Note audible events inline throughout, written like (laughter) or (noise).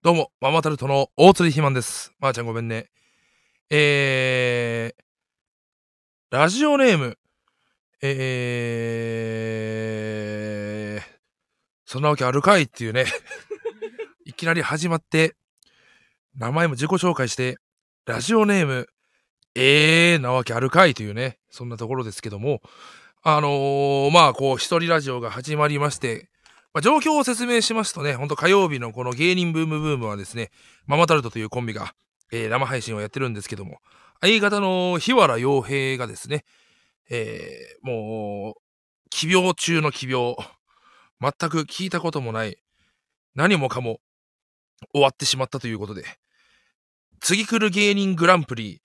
どうも、ママタルトの大釣りひまんです。まー、ちゃんごめんね。えー、ラジオネーム、えー、そんなわけあるかいっていうね、(laughs) いきなり始まって、名前も自己紹介して、ラジオネーム、えーなわけあるかいというね、そんなところですけども、あのー、まあ、こう、一人ラジオが始まりまして、まあ、状況を説明しますとね、ほんと火曜日のこの芸人ブームブームはですね、ママタルトというコンビが、えー生配信をやってるんですけども、相方の日原洋平がですね、えーもう、奇病中の奇病、全く聞いたこともない、何もかも終わってしまったということで、次来る芸人グランプリ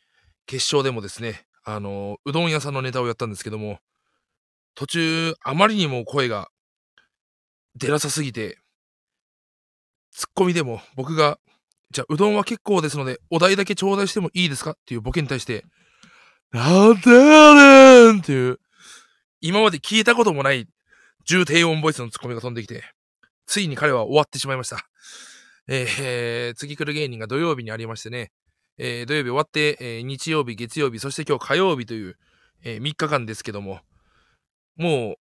決勝でもですね、あのうどん屋さんのネタをやったんですけども、途中、あまりにも声が出なさすぎて、ツッコミでも僕が、じゃあうどんは結構ですので、お題だけ頂戴してもいいですかっていうボケに対して、なんでやねんっていう、今まで聞いたこともない重低音ボイスのツッコミが飛んできて、ついに彼は終わってしまいました。えー次来る芸人が土曜日にありましてね、えー土曜日終わって、えー日曜日、月曜日、そして今日火曜日という、えー3日間ですけども、もう、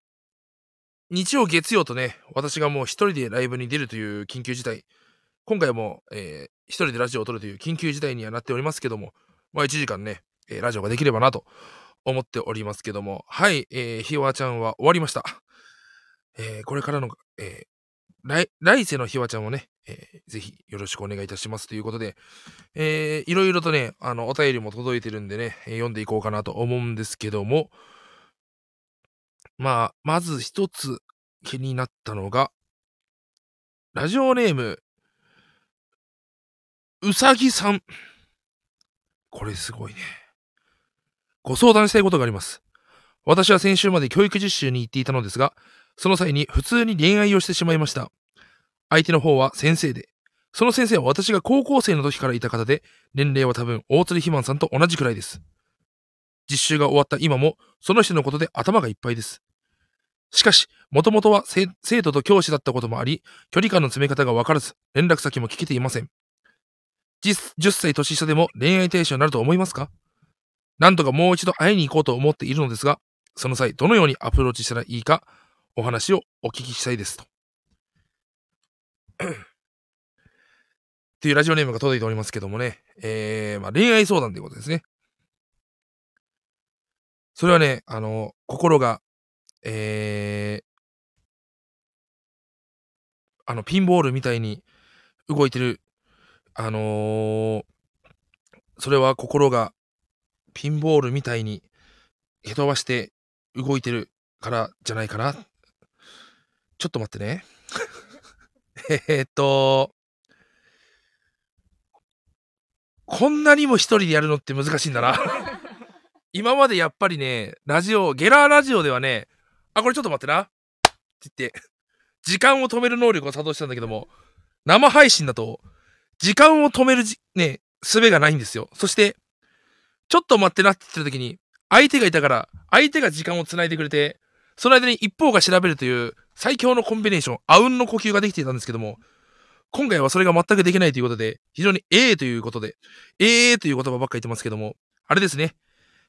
日曜、月曜とね、私がもう一人でライブに出るという緊急事態。今回も、えー一人でラジオを撮るという緊急事態にはなっておりますけども、まあ1時間ね、えーラジオができればなと思っておりますけども、はい、えーひわちゃんは終わりました。えーこれからの、えー来、世のひわちゃんをね、えーぜひよろしくお願いいたしますということで、えーいろいろとね、あの、お便りも届いてるんでね、読んでいこうかなと思うんですけども、まあ、まず一つ気になったのが、ラジオネーム、うさぎさん。これすごいね。ご相談したいことがあります。私は先週まで教育実習に行っていたのですが、その際に普通に恋愛をしてしまいました。相手の方は先生で、その先生は私が高校生の時からいた方で、年齢は多分大鶴ひまんさんと同じくらいです。実習が終わった今も、その人のことで頭がいっぱいです。しかし、もともとは生徒と教師だったこともあり、距離感の詰め方がわからず、連絡先も聞けていません。実10歳年下でも恋愛対象になると思いますか？なんとかもう一度会いに行こうと思っているのですが、その際どのようにアプローチしたらいいか、お話をお聞きしたいですと。っていうラジオネームが届いておりますけどもね、えー、まあ恋愛相談ということですね。それはね、あの、心が、えー、あの、ピンボールみたいに動いてる、あのーそれは心がピンボールみたいにへとばして動いてるからじゃないかな。ちょっと待ってね。(laughs) えっと、こんなにも一人でやるのって難しいんだな。今までやっぱりね、ラジオ、ゲラーラジオではね、あ、これちょっと待ってな。って言って、時間を止める能力を作動したんだけども、生配信だと、時間を止めるじ、ね、術がないんですよ。そして、ちょっと待ってなって言ってる時に、相手がいたから、相手が時間を繋いでくれて、その間に一方が調べるという最強のコンビネーション、あうんの呼吸ができていたんですけども、今回はそれが全くできないということで、非常にええということで、ええという言葉ばっか言ってますけども、あれですね。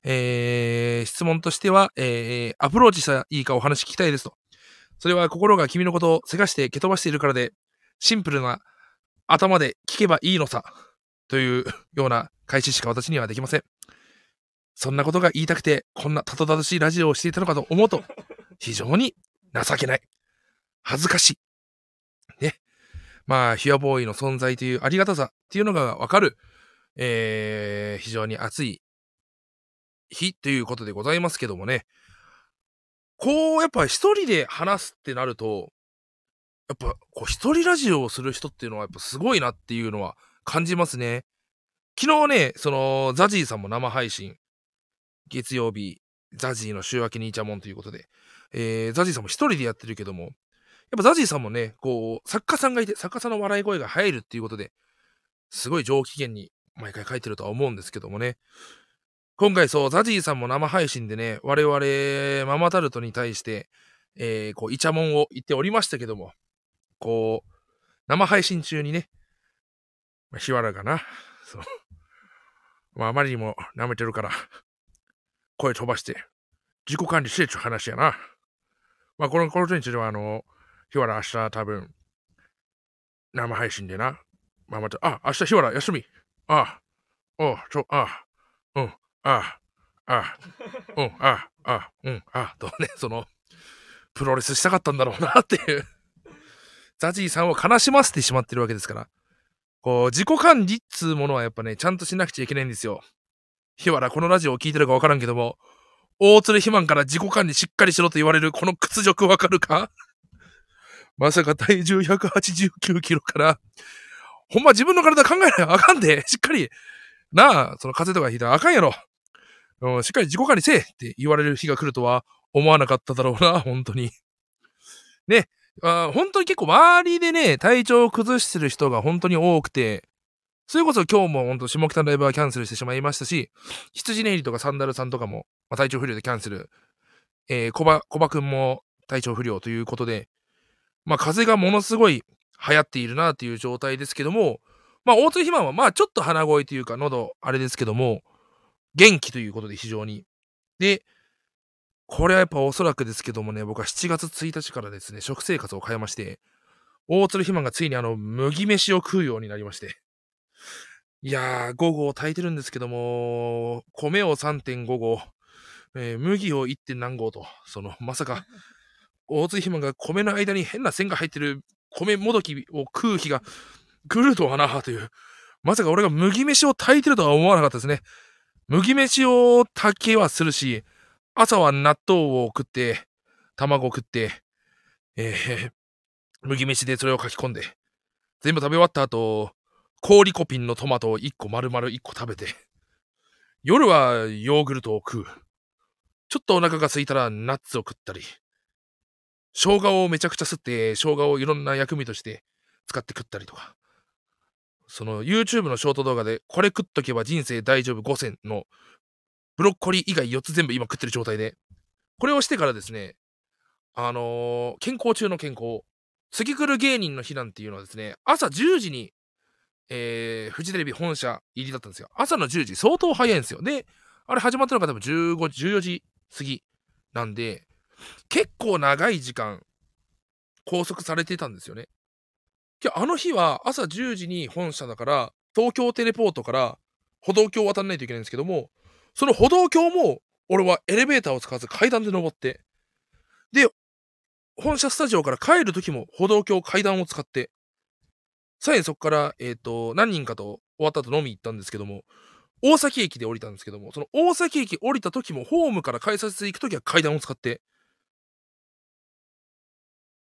えー、質問としては、えー、アプローチしたらいいかお話聞きたいですと。それは心が君のことをせかして蹴飛ばしているからで、シンプルな頭で聞けばいいのさ。というような開始しか私にはできません。そんなことが言いたくて、こんなたどたどしいラジオをしていたのかと思うと、非常に情けない。恥ずかしい。ね。まあ、ヒュアボーイの存在というありがたさっていうのがわかる、えー、非常に熱い日ということでございますけどもね。こう、やっぱ一人で話すってなると、やっぱ、こう、一人ラジオをする人っていうのはやっぱすごいなっていうのは感じますね。昨日ね、その、ザジーさんも生配信、月曜日、ザジーの週明けにイチャモンということで、えー、ザジーさんも一人でやってるけども、やっぱザジーさんもね、こう、作家さんがいて、作家さんの笑い声が入るっていうことで、すごい上機嫌に毎回書いてるとは思うんですけどもね。今回そう、ザジーさんも生配信でね、我々、ママタルトに対して、えー、こう、イチャモンを言っておりましたけども、こう、生配信中にね、まあ、日原がな、そう。まあ、あまりにも舐めてるから、声飛ばして、自己管理してちゅう話やな。まあ、この、この点については、あの、日原明日多分、生配信でな。まあ、また、あ、明日日原休み。ああ、おちょ、あ、うん、あ、ああ、うん、あ、あ、あうん、あ、とね、その、プロレスしたかったんだろうなっていうザジーさんを悲しませてしまってるわけですから。こう、自己管理っつうものはやっぱね、ちゃんとしなくちゃいけないんですよ。日原、このラジオを聞いてるかわからんけども、大鶴肥満から自己管理しっかりしろと言われるこの屈辱わかるかまさか体重189キロから、ほんま自分の体考えないあかんで、しっかり、なあ、その風邪とかひいたらあかんやろ。うん、しっかり自己管理せえって言われる日が来るとは思わなかっただろうな、(laughs) 本当に。ね、あ本当に結構周りでね、体調を崩してる人が本当に多くて、それこそ今日も本当下北のライブはキャンセルしてしまいましたし、羊ネイリとかサンダルさんとかも、まあ、体調不良でキャンセル。えー、コバ、コバくんも体調不良ということで、まあ風がものすごい流行っているなっていう状態ですけども、まあ大津肥満はまあちょっと鼻声というか喉あれですけども、元気ということで非常に。で、これはやっぱおそらくですけどもね、僕は7月1日からですね、食生活を変えまして、大鶴肥満がついにあの、麦飯を食うようになりまして。いやー、午後炊いてるんですけども、米を3.5合、えー、麦を 1. 点何合と、その、まさか、大津肥満が米の間に変な線が入ってる米もどきを食う日が来るとはな、という。まさか俺が麦飯を炊いてるとは思わなかったですね。麦飯を炊きはするし、朝は納豆を食って、卵を食って、えー、(laughs) 麦飯でそれを書き込んで、全部食べ終わった後、氷コピンのトマトを1個丸々1個食べて、夜はヨーグルトを食う。ちょっとお腹が空いたらナッツを食ったり、生姜をめちゃくちゃ吸って、生姜をいろんな薬味として使って食ったりとか、その YouTube のショート動画で、これ食っとけば人生大丈夫5選のブロッコリー以外4つ全部今食ってる状態で、これをしてからですね、あのー、健康中の健康、次来る芸人の日なんていうのはですね、朝10時に、えー、フジテレビ本社入りだったんですよ。朝の10時、相当早いんですよ。で、あれ始まったのが多分15、14時過ぎなんで、結構長い時間拘束されてたんですよね。あの日は朝10時に本社だから、東京テレポートから歩道橋を渡らないといけないんですけども、その歩道橋も、俺はエレベーターを使わず階段で登って、で、本社スタジオから帰る時も歩道橋階段を使って、さらにそこから、えっ、ー、と、何人かと終わった後飲み行ったんですけども、大崎駅で降りたんですけども、その大崎駅降りた時も、ホームから改札行く時は階段を使って、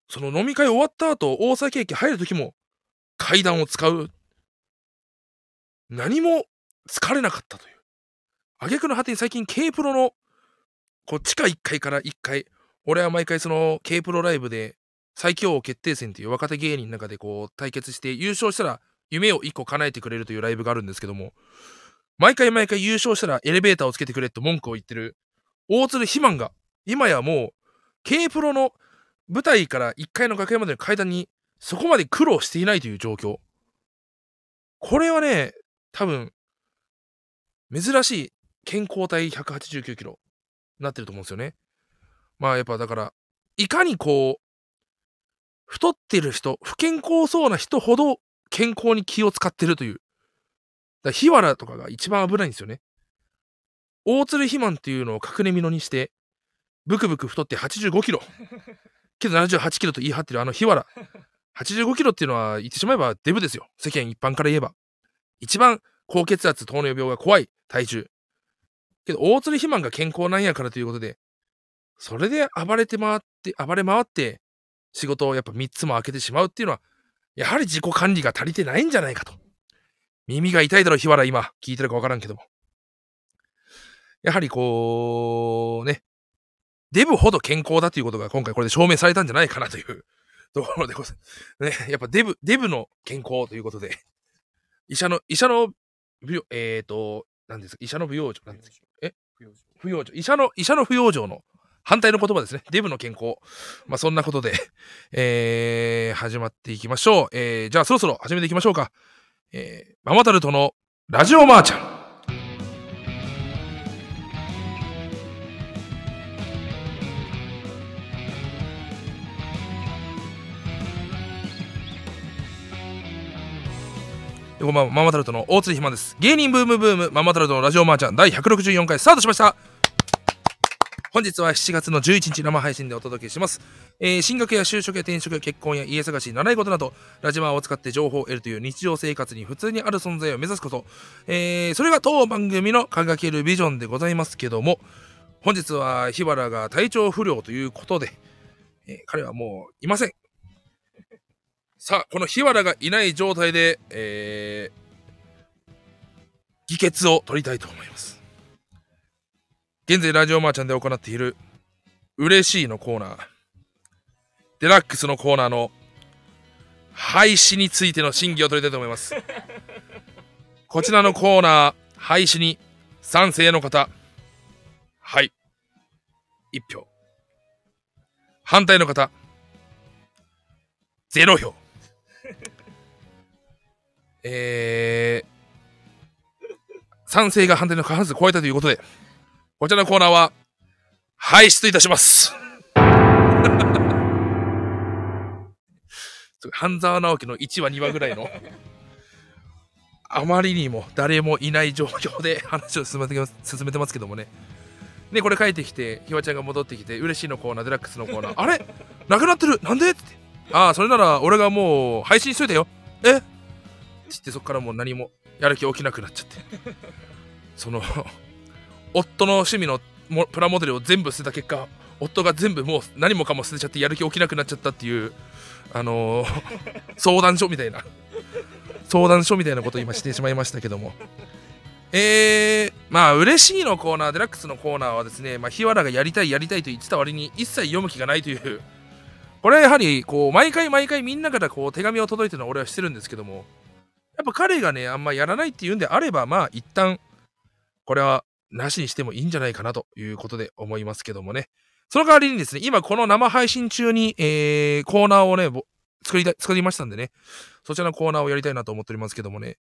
その飲み会終わった後、大崎駅入る時も階段を使う。何も疲れなかったという。挙句の果てに最近 K プロの、こう、地下1階から1階、俺は毎回その K プロライブで最強王決定戦という若手芸人の中でこう対決して優勝したら夢を1個叶えてくれるというライブがあるんですけども、毎回毎回優勝したらエレベーターをつけてくれって文句を言ってる大鶴肥満が、今やもう K プロの舞台から1階の楽屋までの階段にそこまで苦労していないという状況。これはね、多分、珍しい健康体189キロなってると思うんですよね。まあやっぱだから、いかにこう、太ってる人、不健康そうな人ほど健康に気を使ってるという。だ日原とかが一番危ないんですよね。大鶴肥満っていうのを隠れ蓑にして、ブクブク太って85キロ。けど78キロと言い張ってるあの日原。85キロっていうのは言ってしまえばデブですよ。世間一般から言えば。一番高血圧、糖尿病が怖い体重。けど、大鶴肥満が健康なんやからということで、それで暴れて回って、暴れ回って、仕事をやっぱ3つも開けてしまうっていうのは、やはり自己管理が足りてないんじゃないかと。耳が痛いだろ、日原今。聞いてるかわからんけども。やはりこう、ね、デブほど健康だということが今回これで証明されたんじゃないかなという (laughs) ところでございます。ね、やっぱデブ、デブの健康ということで、(laughs) 医者の、医者の、えっ、ー、と、何ですか？医者の不養生？なんですか？え？不養生。医者の、医者の不養生の反対の言葉ですね。デブの健康。まあ、そんなことで、(laughs) えー、始まっていきましょう。えー、じゃあそろそろ始めていきましょうか。えー、ママタルトのラジオマーちゃん。こんばんは、ママタルトの大津ひまです。芸人ブームブーム、ママタルトのラジオマーちゃん第164回スタートしました。本日は7月の11日生配信でお届けします。えー、進学や就職や転職、結婚や家探し、習い事など、ラジマーを使って情報を得るという日常生活に普通にある存在を目指すこと、えー、それが当番組の掲げるビジョンでございますけども、本日は日原が体調不良ということで、えー、彼はもういません。さあ、この日原がいない状態で、えー、議決を取りたいと思います。現在、ラジオマーちゃんで行っている、嬉しいのコーナー、デラックスのコーナーの廃止についての審議を取りたいと思います。(laughs) こちらのコーナー、廃止に賛成の方、はい、1票。反対の方、0票。えー、賛成が反対の過半数超えたということで、こちらのコーナーは、廃止といたします。(laughs) 半沢直樹の1話2話ぐらいの、あまりにも誰もいない状況で話を進めて進めてますけどもね。で、これ帰ってきて、ひわちゃんが戻ってきて、嬉しいのコーナー、デラックスのコーナー、あれ？なくなってる？なんで？って。ああ、それなら俺がもう配信しといたよ。え？つってそっからもう何もやる気起きなくなっちゃって。その夫の趣味のプラモデルを全部捨てた結果夫が全部もう何もかも捨てちゃってやる気起きなくなっちゃったっていうあのー、相談所みたいな相談所みたいなことを今してしまいましたけども。えー、まあ嬉しいのコーナーデラックスのコーナーはですね、まあ、日原がやりたいやりたいと言ってた割に一切読む気がないという。これはやはりこう毎回毎回みんなからこう手紙を届いてるのは俺はしてるんですけども。やっぱ彼がね、あんまやらないっていうんであれば、まあ一旦、これはなしにしてもいいんじゃないかなということで思いますけどもね。その代わりにですね、今この生配信中に、えー、コーナーをね、作りた、作りましたんでね、そちらのコーナーをやりたいなと思っておりますけどもね、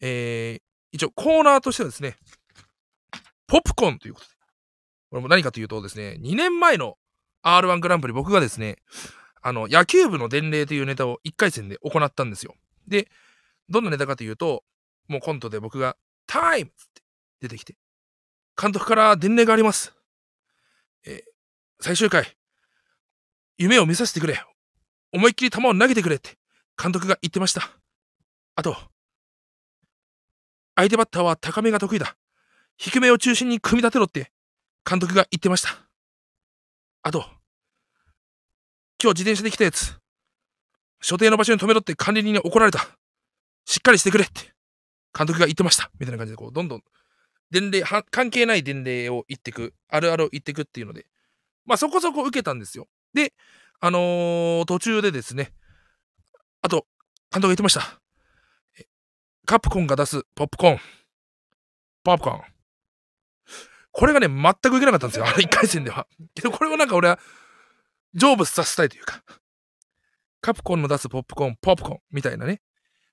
えー、一応コーナーとしてはですね、ポップコーンということで、これも何かというとですね、2年前の R1 グランプリ僕がですね、あの、野球部の伝令というネタを1回戦で行ったんですよ。で、どんなネタかというと、もうコントで僕が、タイムって出てきて、監督から伝令があります。えー、最終回、夢を見させてくれ。思いっきり球を投げてくれって監督が言ってました。あと、相手バッターは高めが得意だ。低めを中心に組み立てろって監督が言ってました。あと、今日自転車で来たやつ、所定の場所に止めろって管理人に怒られた。しっかりしてくれって監督が言ってました。みたいな感じで、こう、どんどん、伝令、関係ない伝令を言ってく、あるあるを言ってくっていうので、まあそこそこ受けたんですよ。で、あのー、途中でですね、あと、監督が言ってました。カプコンが出すポップコーン。ポップコーン。これがね、全くいけなかったんですよ。あの1回戦では。けど、これをなんか俺は、成仏させたいというか、カプコンの出すポップコーン、ポップコーンみたいなね。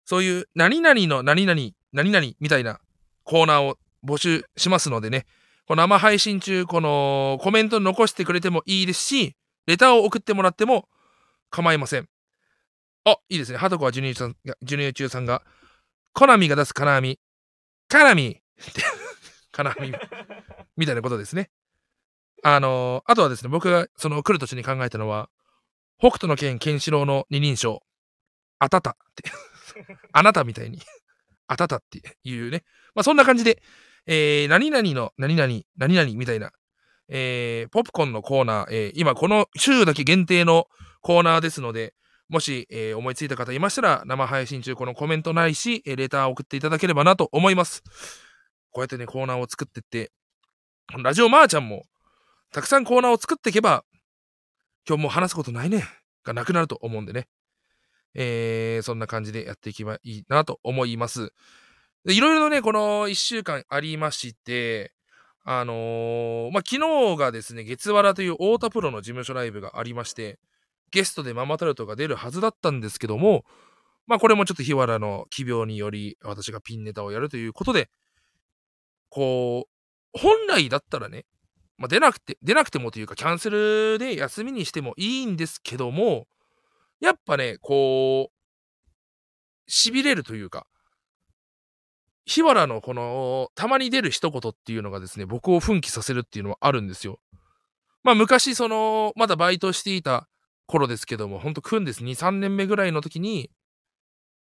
そういう何々の何々、何々みたいなコーナーを募集しますのでね、この生配信中、このコメント残してくれてもいいですし、レターを送ってもらっても構いません。あ、いいですね。ハトコはジュニアさんが、ジュニア中さんが、コナミが出す金網、カナミって金網 (laughs) みたいなことですね。あのー、あとはですね、僕がその来る途中に考えたのは、北斗の剣ケンシロウの二人称、あたたってあなたみたいに (laughs) あたたっていうね。まあそんな感じで、えー、何々の何々、何々みたいな、えー、ポップコーンのコーナー、えー、今この週だけ限定のコーナーですので、もし、えー、思いついた方いましたら、生配信中このコメントないし、えー、レターを送っていただければなと思います。こうやってね、コーナーを作ってって、ラジオマーちゃんも、たくさんコーナーを作っていけば、今日もう話すことないね、がなくなると思うんでね。えー、そんな感じでやっていけばいいなと思います。いろいろね、この1週間ありまして、あのー、まあ、昨日がですね、月原という太田プロの事務所ライブがありまして、ゲストでママタルトが出るはずだったんですけども、まあこれもちょっと日原の奇病により私がピンネタをやるということで、こう、本来だったらね、まあ、出なくて、出なくてもというかキャンセルで休みにしてもいいんですけども、やっぱね、こう、痺れるというか、日原のこの、たまに出る一言っていうのがですね、僕を奮起させるっていうのはあるんですよ。まあ昔、その、まだバイトしていた頃ですけども、ほんと組んです。2、3年目ぐらいの時に、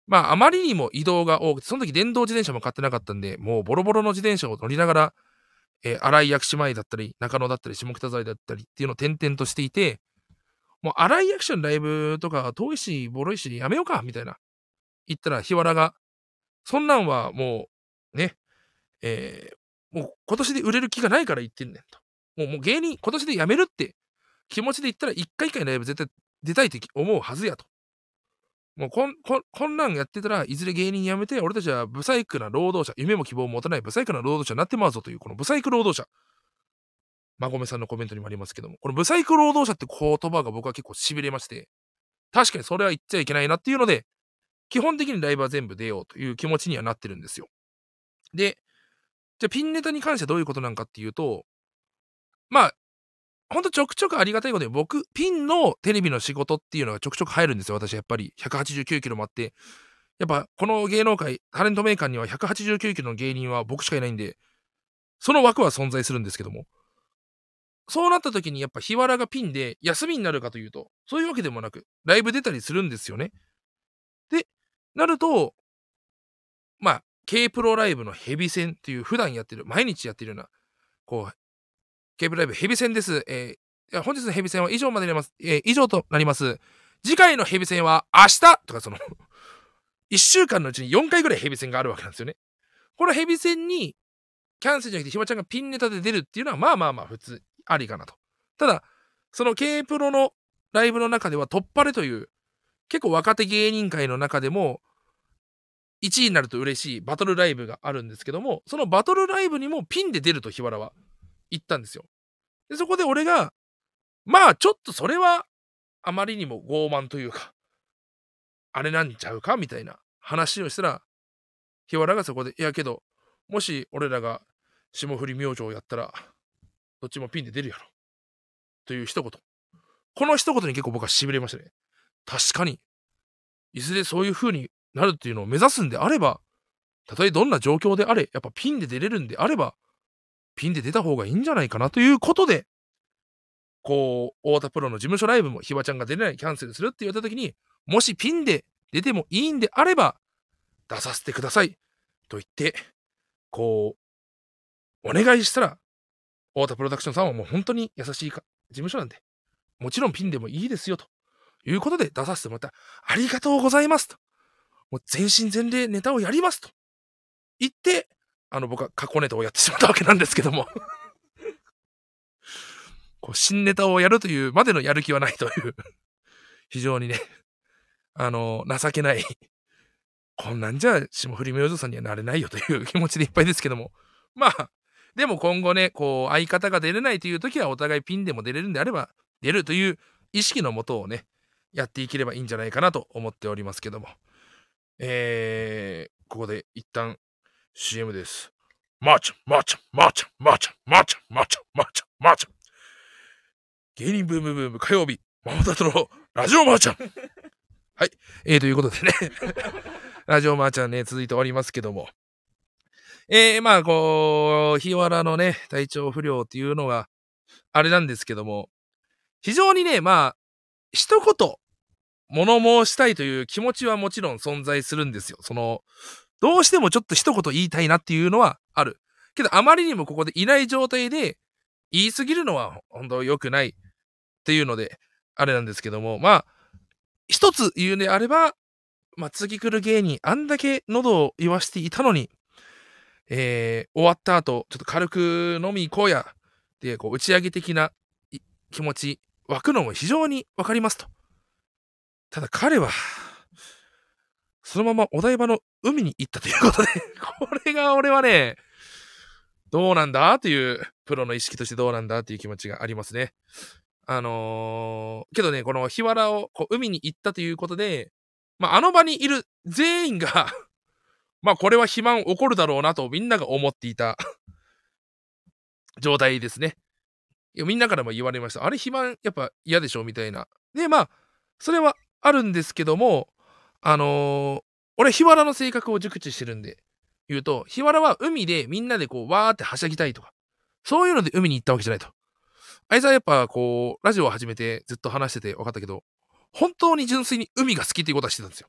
まあ、あまりにも移動が多くて、その時電動自転車も買ってなかったんで、もうボロボロの自転車を乗りながら、えー、新井薬師前だったり、中野だったり、下北沢だったりっていうのを転々としていて、もう新井薬師のライブとか遠いし、ボロいし、やめようか、みたいな。言ったら、日原が、そんなんはもう、ね、えー、もう今年で売れる気がないから言ってんねんと。もうもう芸人、今年で辞めるって気持ちで言ったら、一回一回ライブ絶対出たいって思うはずやと。もうこん、こん、こんなんやってたらいずれ芸人辞めて、俺たちはブサイクな労働者、夢も希望も持たないブサイクな労働者になってまうぞという、このブサイク労働者。まごめさんのコメントにもありますけども、このブサイク労働者って言葉が僕は結構痺れまして、確かにそれは言っちゃいけないなっていうので、基本的にライブは全部出ようという気持ちにはなってるんですよ。で、じゃあピンネタに関してどういうことなんかっていうと、まあ、ほんとちょくちょくありがたいことに、僕、ピンのテレビの仕事っていうのがちょくちょく入るんですよ、私、やっぱり。189キロもあって。やっぱ、この芸能界、タレントメーカーには189キロの芸人は僕しかいないんで、その枠は存在するんですけども。そうなった時にやっぱ日原がピンで休みになるかというと、そういうわけでもなく、ライブ出たりするんですよね。で、なると、まあ、K プロライブのヘビ戦っていう普段やってる、毎日やってるような、こう、ケーブライブヘビ戦です。えー、本日のヘビ戦は以上までになります。えー、以上となります。次回のヘビ戦は明日とかその (laughs) 1週間のうちに4回ぐらいヘビ戦があるわけなんですよね。このヘビ戦に、キャンセルじゃなくてひまちゃんがピンネタで出るっていうのは、まあまあまあ普通ありかなと。ただ、その K プロのライブの中では、突破れという、結構若手芸人界の中でも、1位になると嬉しいバトルライブがあるんですけども、そのバトルライブにもピンで出ると、日原は。行ったんですよ。で、そこで俺が、まあちょっとそれはあまりにも傲慢というか、あれなんちゃうかみたいな話をしたら、日原がそこで、いやけど、もし俺らが霜降り明星をやったら、どっちもピンで出るやろ。という一言。この一言に結構僕は痺れましたね。確かに、いずれそういう風になるっていうのを目指すんであれば、たとえどんな状況であれ、やっぱピンで出れるんであれば、ピンで出た方がいいんじゃないかなということで、こう、太田プロの事務所ライブもひばちゃんが出れないキャンセルするって言われた時に、もしピンで出てもいいんであれば、出させてください。と言って、こう、お願いしたら、太田プロダクションさんはもう本当に優しいか事務所なんで、もちろんピンでもいいですよ、ということで出させてもらった。ありがとうございますと。もう全身全霊ネタをやりますと。言って、あの、僕は過去ネタをやってしまったわけなんですけども (laughs) こう、新ネタをやるというまでのやる気はないという非常にね、あの、情けないこんなんじゃ、霜降り明星さんにはなれないよという気持ちでいっぱいですけども。まあ、でも今後ね、こう、相方が出れないという時はお互いピンでも出れるんであれば、出るという意識のもとをね、やっていければいいんじゃないかなと思っておりますけども。えー、ここで一旦 CM です。マーチャン、マーチャン、マーチャン、マーチャン、マーチャン、マーチャン、マーチャン、マーチャン。芸人ブームブーム火曜日、ママタルトのラジオマーチャン。はい。えー、ということでね (laughs) ラジオマーチャンね、続いておりますけども。えー、まあ、こう、檜原のね、体調不良っていうのが、あれなんですけども、非常にね、まあ、一言、物申したいという気持ちはもちろん存在するんですよ。その、どうしてもちょっと一言言いたいなっていうのはある。けど、あまりにもここでいない状態で言い過ぎるのは本当良くないっていうので、あれなんですけども、まあ、一つ言うであれば、まあ、次来る芸人、あんだけ喉を言わしていたのに、えー、終わった後、ちょっと軽く飲み行こうや、で、こう、打ち上げ的な気持ち、湧くのも非常にわかりますと。ただ彼は、そのままお台場の海に行ったということでこれが俺はね、どうなんだという、プロの意識としてどうなんだっていう気持ちがありますね。あのー、けどね、この日原をこう海に行ったということで、まあ、あの場にいる全員がまあ、これは肥満起こるだろうなとみんなが思っていた (laughs) 状態ですね。みんなからも言われました。あれ肥満やっぱ嫌でしょみたいな。で、まあ、それはあるんですけども、あのー、俺、日原の性格を熟知してるんで、言うと、日原は海でみんなでこう、わーってはしゃぎたいとか、そういうので海に行ったわけじゃないと。あいつはやっぱこう、ラジオを始めてずっと話してて分かったけど、本当に純粋に海が好きっていうことはしてたんですよ。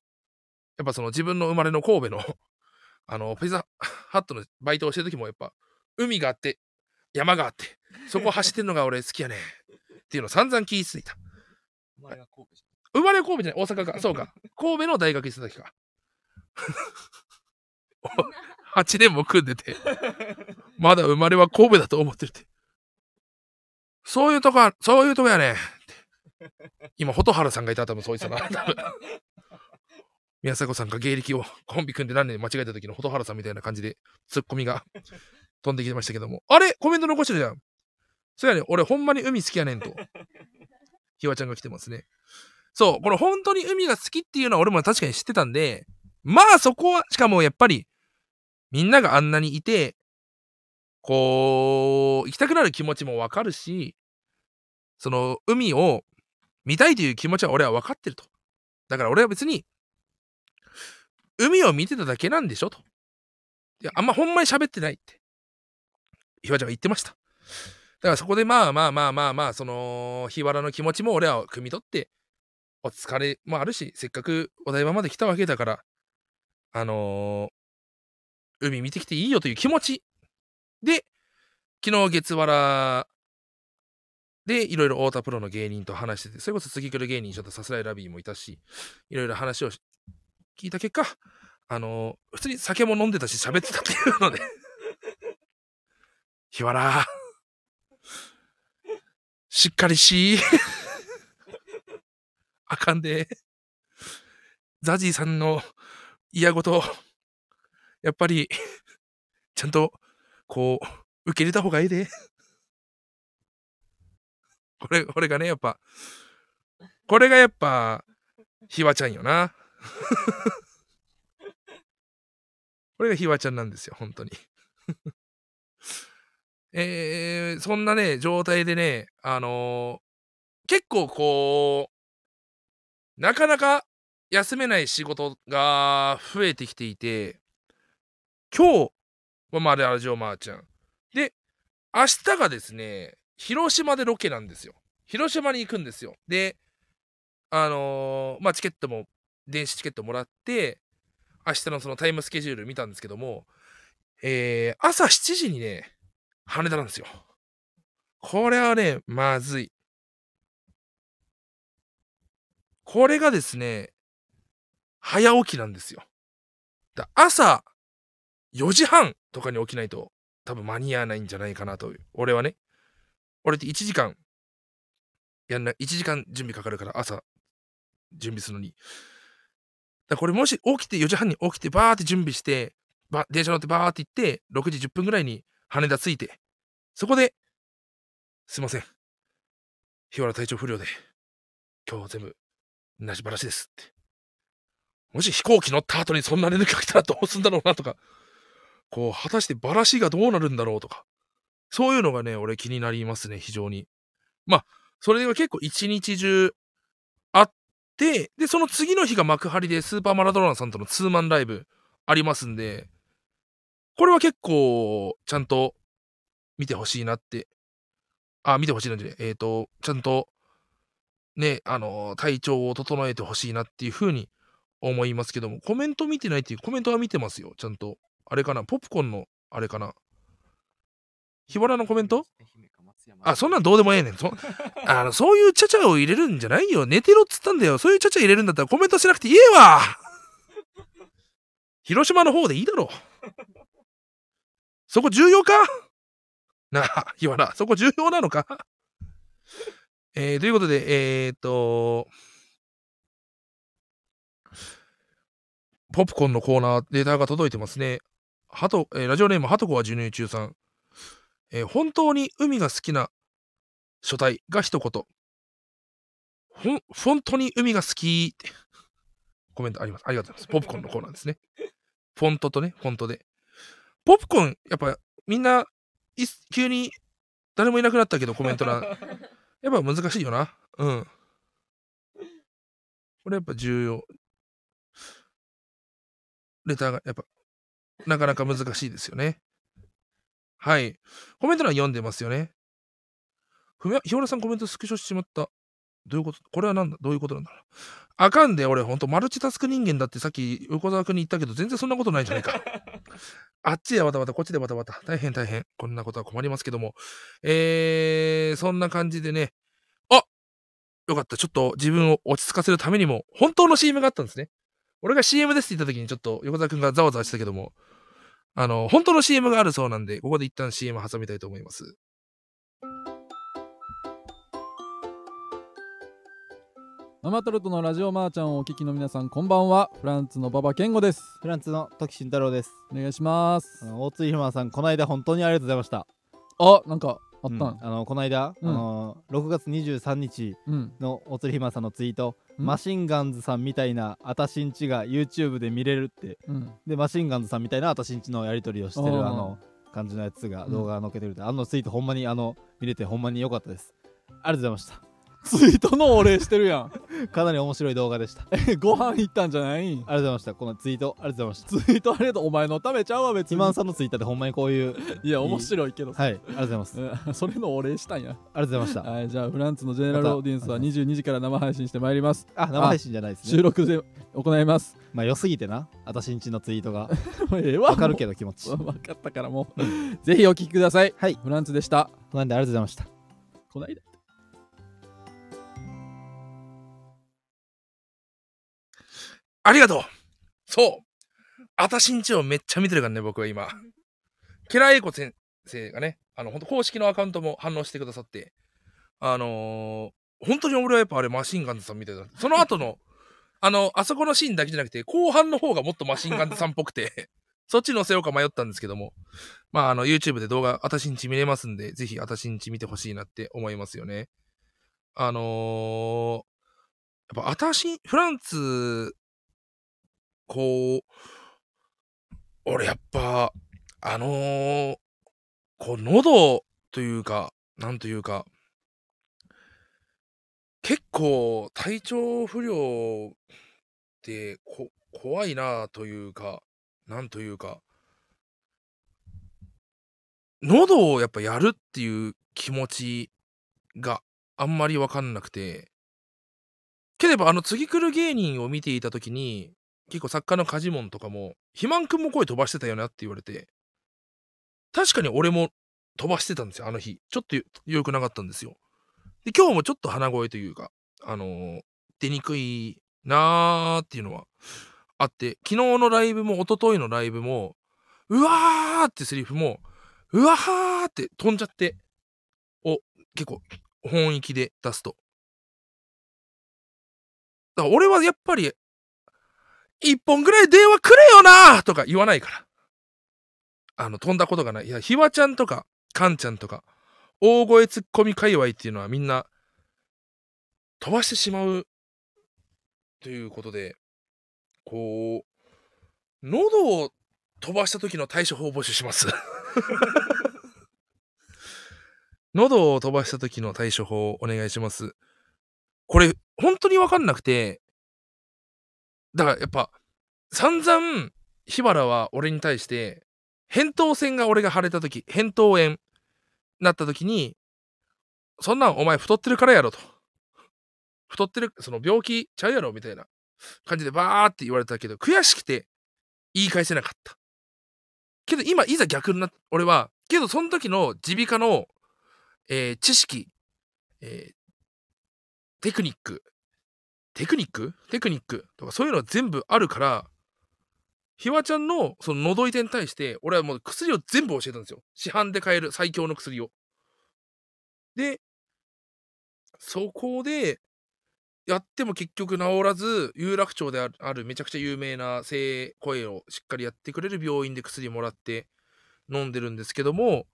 やっぱその自分の生まれの神戸のあの、ピザハットのバイトをしてる時もやっぱ、海があって、山があって、そこ走ってるのが俺好きやねっていうのを散々聞いていた。生まれは神戸生まれは神戸じゃない、大阪か。(laughs) そうか。神戸の大学行ってた時か。(laughs) 8年も組んでて、まだ生まれは神戸だと思ってるって。そういうとこ、そういうとこやね今、蛍原さんがいたら多分そう言ってたな。(laughs) 宮迫さんが芸歴を (laughs) コンビ組んで何年間違えた時の蛍原さんみたいな感じでツッコミが (laughs) 飛んできてましたけども。あれ？コメント残してるじゃん。そうやね、俺ほんまに海好きやねんと。ひわちゃんが来てますね。そう、この本当に海が好きっていうのは俺も確かに知ってたんで、まあそこは、しかもやっぱり、みんながあんなにいて、こう、行きたくなる気持ちもわかるし、その海を見たいという気持ちは俺は分かってると。だから俺は別に、海を見てただけなんでしょと。いや、あんまほんまに喋ってないって。ひわちゃんが言ってました。だからそこでまあまあまあまあまあ、その、日原の気持ちも俺は汲み取って、お疲れもあるし、せっかくお台場まで来たわけだから、あのー、海見てきていいよという気持ちで、昨日月原で、いろいろ太田プロの芸人と話してて、それこそ次来る芸人、ちょっとさすらいラビーもいたし、いろいろ話を聞いた結果、あの、普通に酒も飲んでたし喋ってたっていうので (laughs) 日原、しっかりし、(laughs) あかんで、ザジーさんの嫌ごと、やっぱり、ちゃんと、こう、受け入れた方がいいで。これ、これがね、やっぱ、これがやっぱ、ひわちゃんよな。(laughs) これがひわちゃんなんですよ、本当に。(laughs) えー、そんなね、状態でね、あのー、結構こう、なかなか休めない仕事が増えてきていて、今日はまあラジオマーちゃん。で、明日がですね、広島でロケなんですよ。広島に行くんですよ。で、あのー、まあ、チケットも、電子チケットもらって、明日のそのタイムスケジュール見たんですけども、えー、朝7時にね、羽田なんですよ。これはね、まずい。これがですね、早起きなんですよ。だ朝4時半とかに起きないと多分間に合わないんじゃないかなという。俺はね。俺って1時間やんな、1時間準備かかるから朝準備するのに。だこれもし起きて4時半に起きてバーって準備して、ば電車乗ってバーって行って、6時10分ぐらいに羽田着いて、そこで、すいません。日原体調不良で、今日全部、なしばらしですって。もし飛行機乗った後にそんな連絡が来たらどうすんだろうなとか、こう、果たしてバラシがどうなるんだろうとか、そういうのがね、俺気になりますね、非常に。まあ、それが結構一日中って、で、その次の日が幕張でスーパーマラドーナさんとのツーマンライブありますんで、これは結構ちゃんと見てほしいなって、あ、見てほしいなんで、えっ、ー、と、ちゃんとね、あの、体調を整えてほしいなっていうふうに思いますけども、コメント見てないっていうコメントは見てますよ、ちゃんと。あれかな、ポップコーンの、あれかな？日原のコメント？あ、そんなんどうでもええねん。そあのそういうちゃちゃを入れるんじゃないよ。寝てろっつったんだよ。そういうちゃちゃ入れるんだったらコメントしなくていいわ。広島の方でいいだろ。そこ重要か？なあ、日原、そこ重要なのか？えー、ということで、えー、っと、ポップコーンのコーナー、データが届いてますね。ハト、えー、ラジオネーム、ハトコは授乳中さん。えー、本当に海が好きな書体が一言。ほん、本当に海が好きって。コメントあります。ありがとうございます。ポップコーンのコーナーですね。フォントとね、フォントで。ポップコーン、やっぱみんな、急に誰もいなくなったけどコメント欄。やっぱ難しいよな。うん。これやっぱ重要。レターがやっぱ、なかなか難しいですよね。はい。コメント欄読んでますよね。ふみや、ひよらさんコメントスクショしちまった。どういうこと？これはなんだ？どういうことなんだろう？あかんで、俺ほんとマルチタスク人間だってさっき横澤君に言ったけど、全然そんなことないじゃないか。(laughs) あっちでバタバタ、こっちでバタバタ。大変大変。こんなことは困りますけども。えー、そんな感じでね。あよかった。ちょっと自分を落ち着かせるためにも、本当の CM があったんですね。俺が CM ですって言った時にちょっと横澤君がざわざわしてたけども、あの、本当の CM があるそうなんで、ここで一旦 CM 挟みたいと思います。ママタルトのラジオマーちゃんをお聞きの皆さんこんばんは。フランツの馬場健吾です。フランスの時慎太郎です。お願いします。あの大津ひまさん、この間本当にありがとうございました。あなんかあったうん。んあのこの間、うん。あの6月23日うん、の大津ひまさんのツイート、うんマシンガンズさんみたいなあたしんちが YouTube で見れるって、うん、でマシンガンズさんみたいなあたしんちのやり取りをしてるあの感じのやつがうん。動画載っけてるって、あのツイートほんまにあの見れてほんまに良かったです。ありがとうございツイートのお礼してるやん。かなり面白い動画でした。ありがとうご飯行ったんじゃない？んございました。このツイートありがとうございました。ツイートありがとうお前のためちゃうわ別にひまんさんのツイッターでほんまにこういういや面白いけどさ、はいありがとうございます。ありうんそれのお礼したんやがとうございました。はいじゃあフランツのジェネラルオーディエンスは22時から生配信してまいりますあ生配信じゃないですね。収録で行いますまあ良すぎてな、あたしんちのツイートが。も (laughs) うええわわかるけど気持ち。もう分かったからもうぜひお聞きくださいはいフランツでしたこの間ありがとうございました。こないだありがとうそうあたしんちをめっちゃ見てるからね、僕は今。ケラエイコ先生がね、あの、本当公式のアカウントも反応してくださって、あのー本当に俺はやっぱあれマシンガンズさんみたいだ。その後の、あの、あそこのシーンだけじゃなくて、後半の方がもっとマシンガンズさんっぽくて、(laughs) そっち載せようか迷ったんですけども、まあ、あの、YouTube で動画、あたしんち見れますんで、ぜひあたしんち見てほしいなって思いますよね。あのーやっぱあたし、フランツ、こう、俺やっぱ、あのーこう、喉というか、なんというか、結構体調不良ってこ怖いなというか、なんというか、喉をやっぱやるっていう気持ちがあんまりわかんなくて、ければあの次来る芸人を見ていた時に、結構作家のカジモンとかも、肥満くんも声飛ばしてたよなって言われて、確かに俺も飛ばしてたんですよ、あの日。ちょっと良くなかったんですよ。で、今日もちょっと鼻声というか、あのー出にくいなーっていうのはあって、昨日のライブも一昨日のライブも、うわーってセリフも、うわーって飛んじゃって、お、結構本域で出すと。だから俺はやっぱり、一本ぐらい電話くれよなとか言わないから。あの、飛んだことがない。いや、ひわちゃんとか、かんちゃんとか、大声ツッコミ界隈っていうのはみんな、飛ばしてしまう、ということで、こう、喉を飛ばした時の対処法を募集します。(laughs) 喉を飛ばした時の対処法をお願いします。これ、本当にわかんなくて、だからやっぱ、散々、日原は俺に対して、扁桃腺が俺が腫れた時、扁桃炎なった時に、そんなんお前太ってるからやろと。太ってる、その病気ちゃうやろみたいな感じでバーって言われたけど、悔しくて言い返せなかった。けど今、いざ逆になっ俺は、けどその時の耳鼻科の、えー知識、えーテクニック、テクニック？テクニックとかそういうのは全部あるから、ひわちゃんのその喉痛に対して、俺はもう薬を全部教えたんですよ。市販で買える最強の薬を。で、そこで、やっても結局治らず、有楽町であるめちゃくちゃ有名な声、声をしっかりやってくれる病院で薬もらって飲んでるんですけども、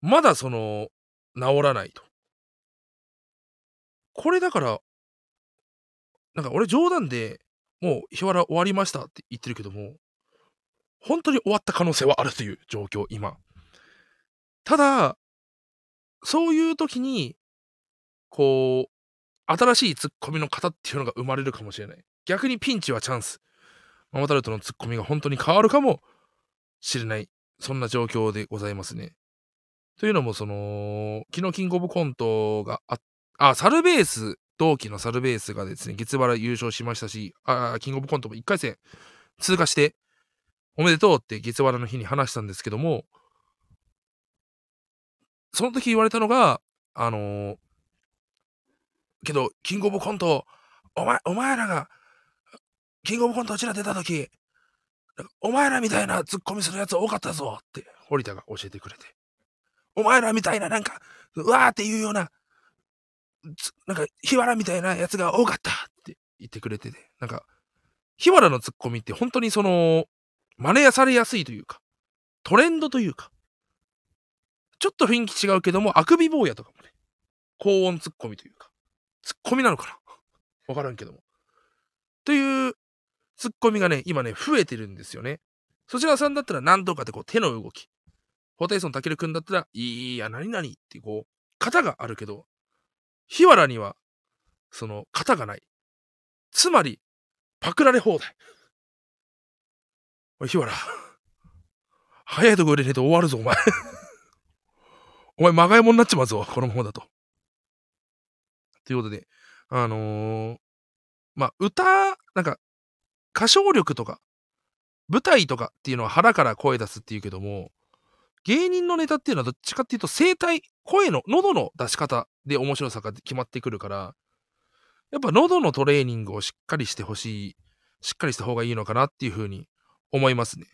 まだその、治らないと。これだから、なんか俺冗談で、もう日原終わりましたって言ってるけども、本当に終わった可能性はあるという状況、今。ただ、そういう時に、こう、新しいツッコミの方っていうのが生まれるかもしれない。逆にピンチはチャンス。ママタルトのツッコミが本当に変わるかもしれない。そんな状況でございますね。というのも、その、昨日キングオブコントがあ、あ、サルベース、同期のサルベースがですね、月原優勝しましたし、あ、キングオブコントも1回戦通過して、おめでとうって月原の日に話したんですけども、その時言われたのが、あのー、けど、キングオブコント、お前、お前らが、キングオブコントうちら出た時、お前らみたいなツッコミするやつ多かったぞって、堀田が教えてくれて。お前らみたいななんか、うわーっていうような、なんか、日原みたいなやつが多かったって言ってくれてて、なんか、日原のツッコミって本当にその、真似されやすいというか、トレンドというか、ちょっと雰囲気違うけども、あくび坊やとかもね、高音ツッコミというか、ツッコミなのかな？わからんけども。というツッコミがね、今ね、増えてるんですよね。そちらさんだったら何とかってこう手の動き。ホテイソンたけるくんだったら、いや、何々ってこう、型があるけど、日原には、その、型がない。つまり、パクられ放題。おい、日原。早いとこ入れねえと終わるぞ、お前。お前、まがいもになっちまうぞ、このままだと。ということで、あのー、まあ、歌、なんか、歌唱力とか、舞台とかっていうのは腹から声出すっていうけども、芸人のネタっていうのはどっちかっていうと声帯、声の、喉の出し方で面白さが決まってくるから、やっぱ喉のトレーニングをしっかりしてほしい、しっかりした方がいいのかなっていうふうに思いますね。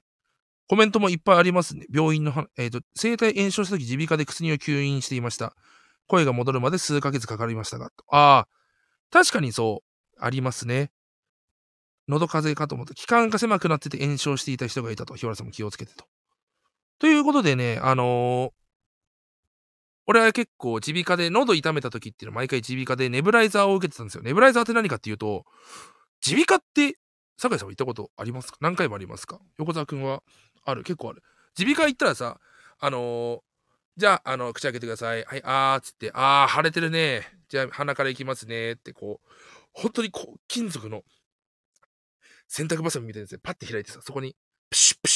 コメントもいっぱいありますね。病院の、えっ、ー、と、声帯炎症した時耳鼻科で薬を吸引していました。声が戻るまで数ヶ月かかりましたが。ああ、確かにそう、ありますね。喉風邪かと思って、気管が狭くなってて炎症していた人がいたと。日原さんも気をつけてと。ということでね、あのー、俺は結構耳鼻科で喉痛めた時っていうのは毎回耳鼻科でネブライザーを受けてたんですよ。ネブライザーって何かっていうと、耳鼻科って酒井さんは行ったことありますか？何回もありますか？横澤くんはある結構ある。耳鼻科行ったらさ、あのー、じゃあ、あの、口開けてください。はい、あーっつって、あー、腫れてるね。じゃあ、鼻から行きますね。って、こう、本当にこう、金属の洗濯バサミみたいなやつでパッて開いてさ、そこに、プシュプシュ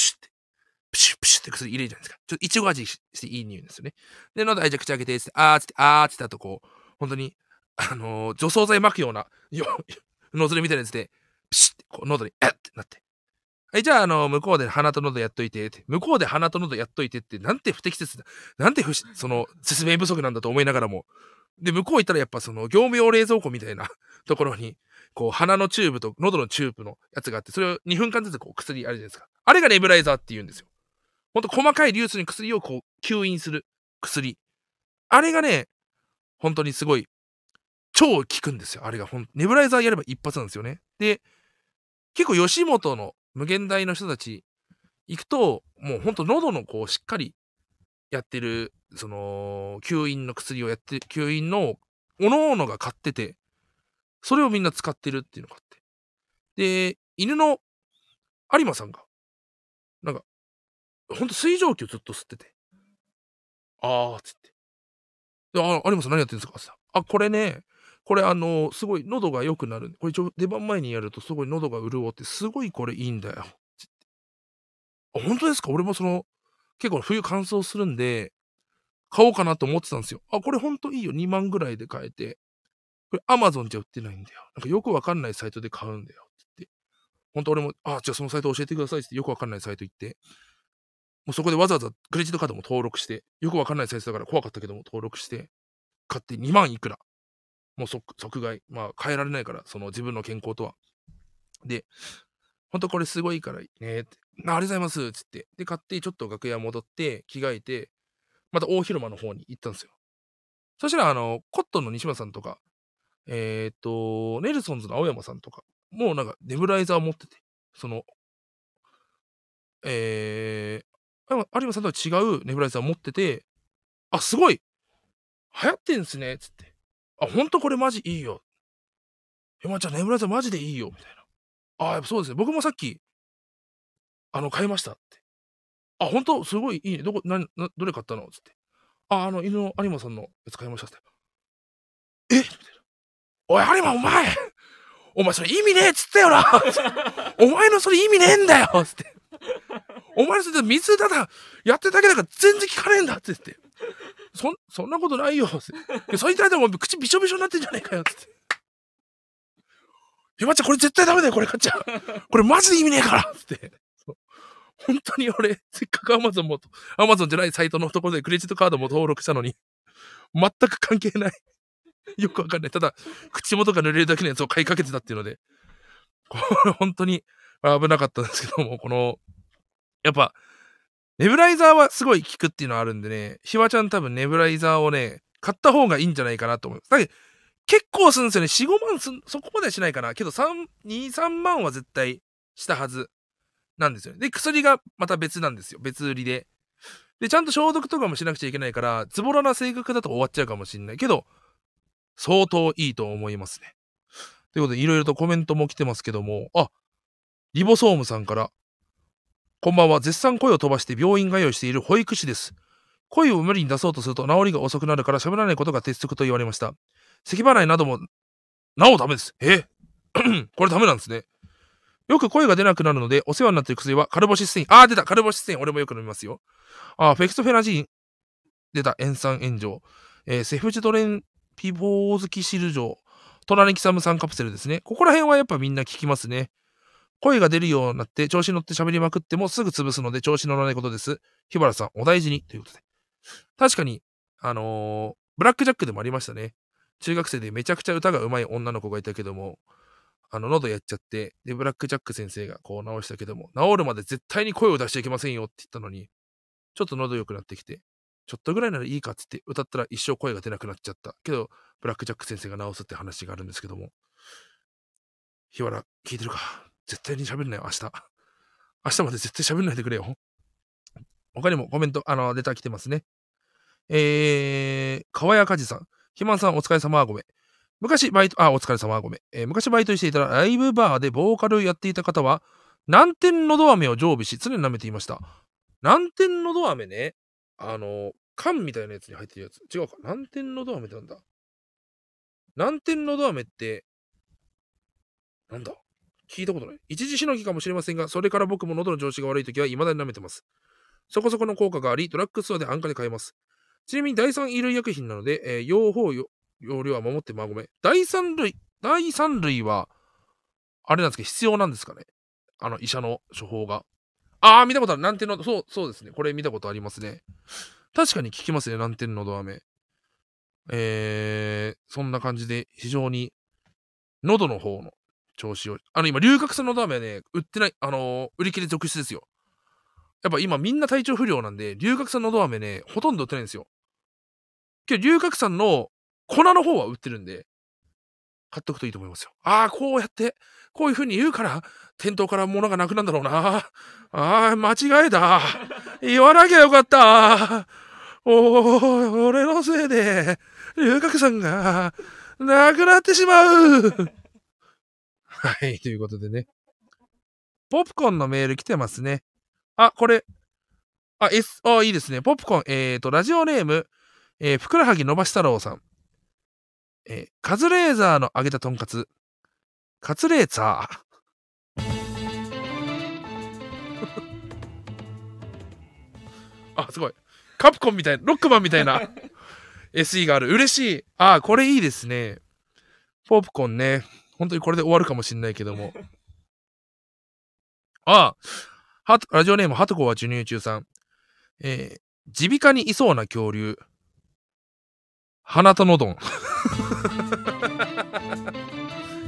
って、薬入れるじゃないですか。ちょっといちご味していい匂いですよね。で、喉、はい、じゃ口開けて、つって、あーっつって、あーっつって、あとこう、本当に、あのー、除草剤巻くような、ノズルみたいなやつで、プシュって、こう、喉に、えってなって。はい、じゃあ、あの、向こうで鼻と喉やっといて、って。向こうで鼻と喉やっといてって、なんて不適切だ。なんて不その、説明不足なんだと思いながらも。で、向こう行ったらやっぱその、業務用冷蔵庫みたいな (laughs) ところに、こう、鼻のチューブと喉のチューブのやつがあって、それを2分間ずつこう、薬あるじゃないですか。あれがネブライザーって言うんですよ。ほんと細かい粒子に薬をこう、吸引する薬。あれがね、本当にすごい、超効くんですよ。あれがほん、ネブライザーやれば一発なんですよね。で、結構吉本の無限大の人たち行くと、もうほんと喉のこうしっかりやってる、その、吸引の薬をやって、吸引の、おのおのが買ってて、それをみんな使ってるっていうのがあって。で、犬の有馬さんが、なんか、ほんと水蒸気をずっと吸ってて、あーっつって。で、あ、有馬さん何やってるんですかさ、あ、これね、これあの、すごい喉が良くなる。これ一応出番前にやるとすごい喉が潤って、すごいこれいいんだよ。あ、本当ですか？俺もその、結構冬乾燥するんで、買おうかなと思ってたんですよ。あ、これほんといいよ。2万ぐらいで買えて。これ Amazon じゃ売ってないんだよ。なんかよくわかんないサイトで買うんだよ。って言って。ほんと俺も、あ、じゃあそのサイト教えてくださいってよくわかんないサイト行って。もうそこでわざわざクレジットカードも登録して、よくわかんないサイトだから怖かったけども登録して、買って2万いくら。もう即即買い。まあ変えられないから、その自分の健康とは。で、ほんとこれすごいからねって。ありがとうございますつって。で、買ってちょっと楽屋戻って着替えて、また大広間の方に行ったんですよ。そしたら、あの、コットンの西村さんとか、えっ、ー、と、ネルソンズの青山さんとか、もうなんかネブライザー持ってて、その、えー、有馬さんとは違うネブライザー持ってて、あ、すごい流行ってんすねつって。あ、ほんとこれマジいいよ。え、まあ、じゃあネブライザーマジでいいよ。みたいな。あ、やっぱそうですね。僕もさっき、あの、買いましたって。あ、本当すごいいいね。どこ、な、な、どれ買ったの？つって。あ、あの、犬の有馬さんのやつ買いましたって。え？みたいな。おい、有馬、お前お前それ意味ねえっつったよな (laughs) お前のそれ意味ねえんだよつって。お前のそれ水だだ、やってるだけだから全然聞かねえんだって言って。そん、そんなことないよ。つってそいつらでも口びしょびしょになってんじゃねえかよ。つって。ひまちゃんこれ絶対ダメだよ、これ買っちゃう。これマジで意味ねえからつって。本当に俺、せっかくアマゾンも、アマゾンじゃないサイトのところでクレジットカードも登録したのに、全く関係ない。(laughs) よくわかんない。ただ、口元が濡れるだけのやつを買いかけてたっていうので、これ本当に危なかったんですけども、この、やっぱ、ネブライザーはすごい効くっていうのはあるんでね、ひわちゃん多分ネブライザーをね、買った方がいいんじゃないかなと思います。だけど結構するんですよね。4、5万すん、そこまではしないかな。けど3、2、3万は絶対したはずなんですよね。で、薬がまた別なんですよ。別売りで。で、ちゃんと消毒とかもしなくちゃいけないから、ズボラな性格だと終わっちゃうかもしんないけど、相当いいと思いますね。ということで、いろいろとコメントも来てますけども、あ、リボソームさんから、こんばんは。絶賛声を飛ばして病院通いしている保育士です。声を無理に出そうとすると治りが遅くなるから喋らないことが鉄則と言われました。咳払いなども、なおダメです。え？(coughs) これダメなんですね。よく声が出なくなるので、お世話になっている薬はカルボシステイン。あー、出たカルボシステイン。俺もよく飲みますよ。あー、フェクトフェナジン。出た塩酸炎上。えーセフジドレンピボーズキシル錠。トラネキサム酸カプセルですね。ここら辺はやっぱみんな効きますね。声が出るようになって調子に乗って喋りまくってもすぐ潰すので調子乗らないことです。日原さん、お大事に。ということで。確かに、あのーブラックジャックでもありましたね。中学生でめちゃくちゃ歌が上手い女の子がいたけども、あの、喉やっちゃって、で、ブラックジャック先生がこう直したけども、治るまで絶対に声を出しちゃいけませんよって言ったのに、ちょっと喉良くなってきて、ちょっとぐらいならいいかっつって歌ったら一生声が出なくなっちゃった。けど、ブラックジャック先生が直すって話があるんですけども、日原、聞いてるか？絶対に喋るないよ、明日。明日まで絶対喋んないでくれよ。他にもコメント、あの、出た来てますね。えー、川谷梶さん。ひまんさん、お疲れ様はごめん。昔バイト、あ、お疲れ様はごめん。えー昔バイトしていたらライブバーでボーカルをやっていた方は、南天のど飴を常備し、常に舐めていました。南天のど飴ね、あの、缶みたいなやつに入ってるやつ。違うか。南天のど飴ってなんだ南天のど飴って、なんだ？聞いたことない。一時しのぎかもしれませんが、それから僕も喉の調子が悪い時は未だに舐めてます。そこそこの効果があり、ドラッグストアで安価で買えます。ちなみに第3衣類薬品なので、えー用法よ用量は守ってまごめ。第3類、第3類は、あれなんですか、必要なんですかねあの、医者の処方が。ああ、見たことある。南天の、そう、そうですね。これ見たことありますね。確かに効きますね、南天のど飴。えー、そんな感じで、非常に、喉の方の調子を。あの、今、龍角散のど飴ね、売ってない、あのー売り切れ続出ですよ。やっぱ今みんな体調不良なんで、龍角散のど飴ね、ほとんど売ってないんですよ。けど、龍角散の粉の方は売ってるんで、買っとくといいと思いますよ。ああ、こうやって、こういう風に言うから、店頭から物がなくなんだろうな。ああ、間違えた。言わなきゃよかった。おー、俺のせいで、龍角散が、なくなってしまう。はい、ということでね。ポップコーンのメール来てますね。あ、これ、あ、S、あ、いいですね。ポップコーン、えーと、ラジオネーム、えーふくらはぎ伸ばし太郎さん。えーカズレーザーの揚げたとんかつ。カツレーザー？(laughs) あ、すごい。カプコンみたいな、ロックマンみたいな SE がある。嬉しい。あ、これいいですね。ポップコーンね。本当にこれで終わるかもしんないけども。あ、はとラジオネーム、ハトコは授乳中さん。えー、耳鼻科にいそうな恐竜。鼻とのどん。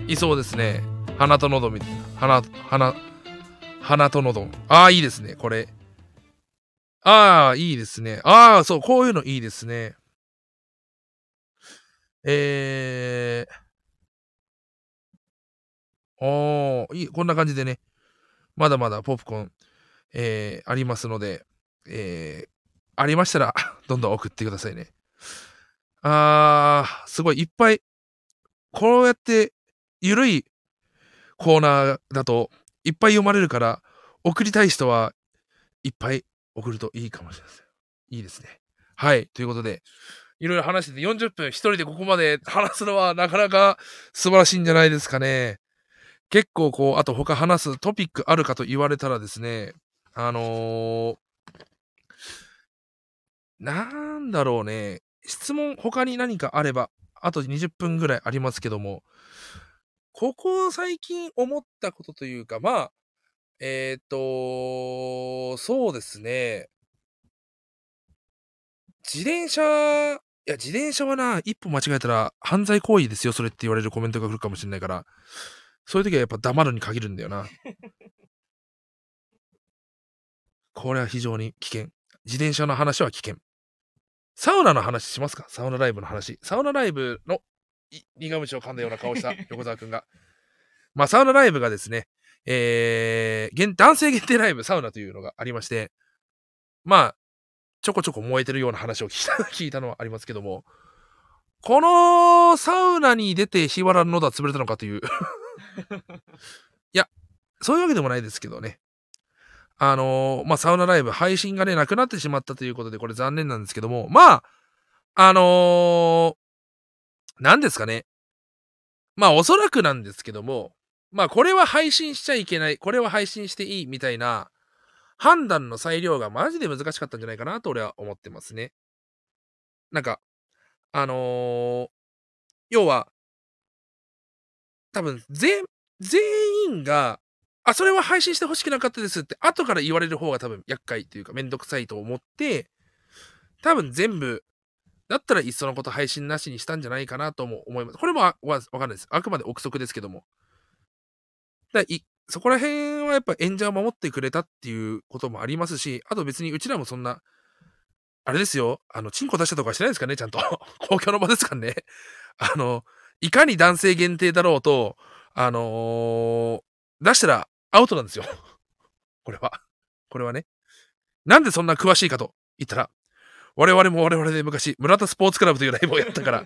いそうですね。鼻とのどみたいな。鼻、鼻、鼻とのどん。ああ、いいですね。これ。ああ、いいですね。ああ、そう、こういうのいいですね。えー。おー、いい、こんな感じでね。まだまだポップコーン、えー、ありますので、えー、ありましたら、どんどん送ってくださいね。あー、すごい、いっぱい、こうやって、ゆるいコーナーだといっぱい読まれるから、送りたい人はいっぱい送るといいかもしれません。いいですね。はい。ということで、いろいろ話してて40分一人でここまで話すのはなかなか素晴らしいんじゃないですかね。結構こう、あと他話すトピックあるかと言われたらですね、あのー、なんだろうね、質問他に何かあれば、あと20分ぐらいありますけども、ここ最近思ったことというか、まあ、えっ、と、そうですね。自転車、いや、自転車はな、一歩間違えたら犯罪行為ですよ、それって言われるコメントが来るかもしれないから、そういう時はやっぱ黙るに限るんだよな。(laughs) これは非常に危険。自転車の話は危険。サウナの話しますか？サウナライブの話。サウナライブのい苦虫を噛んだような顔した (laughs) 横澤くんが。まあ、サウナライブがですね、えー、限男性限定ライブ、サウナというのがありまして、まあ、ちょこちょこ燃えてるような話を聞いた聞いたのはありますけども、このサウナに出て日原の喉は潰れたのかという。いや、そういうわけでもないですけどね。あのーまあ、サウナライブ配信がね、なくなってしまったということで、これ残念なんですけども、まあ、あのー、何ですかね。まあ、おそらくなんですけども、まあ、これは配信しちゃいけない、これは配信していいみたいな判断の裁量がマジで難しかったんじゃないかなと俺は思ってますね。なんか、あのー要は、多分、全、全員が、あ、それは配信してほしくなかったですって、後から言われる方が多分厄介というかめんどくさいと思って、多分全部、だったらいっそのこと配信なしにしたんじゃないかなとも思います。これもわわかんないです。あくまで憶測ですけども。だいそこら辺はやっぱ演者を守ってくれたっていうこともありますし、あと別にうちらもそんな、あれですよ、あの、チンコ出したとかしてないですかね、ちゃんと。(laughs) 公共の場ですからね？あの、いかに男性限定だろうと、あのー出したらアウトなんですよ。(laughs) これは。これはね。なんでそんな詳しいかと言ったら、我々も我々で昔、村田スポーツクラブというライブをやったから、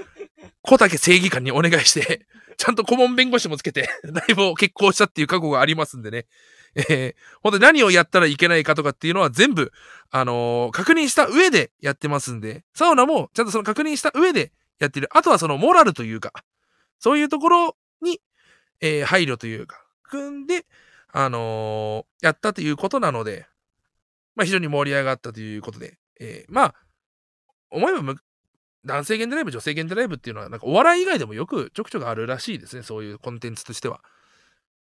(laughs) 小竹正義官にお願いして、ちゃんと顧問弁護士もつけて、ライブを決行したっていう過去がありますんでね。えー、本当に何をやったらいけないかとかっていうのは全部、あのー確認した上でやってますんで、サウナもちゃんとその確認した上でやってる。あとはそのモラルというか、そういうところに、えー配慮というか、組んで、あのーやったということなので、まあ非常に盛り上がったということで、えーまあ、思えば男性限定ライブ、女性限定ライブっていうのは、なんかお笑い以外でもよくちょくちょくあるらしいですね、そういうコンテンツとしては。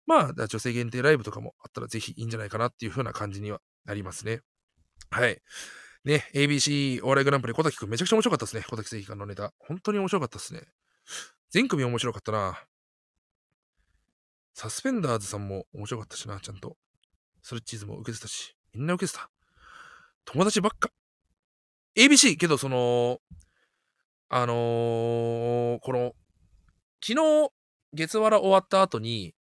まあ、女性限定ライブとかもあったらぜひいいんじゃないかなっていう風な感じにはなりますね。はい。ね、ABC お笑いグランプリ、小滝くんめちゃくちゃ面白かったですね。小滝正義感のネタ。本当に面白かったですね。全組面白かったな。サスペンダーズさんも面白かったしな、ちゃんと。ストレッチーズも受けてたし、みんな受けてた。友達ばっか。ABC、けどその、あのーこの、昨日、月わら終わった後に、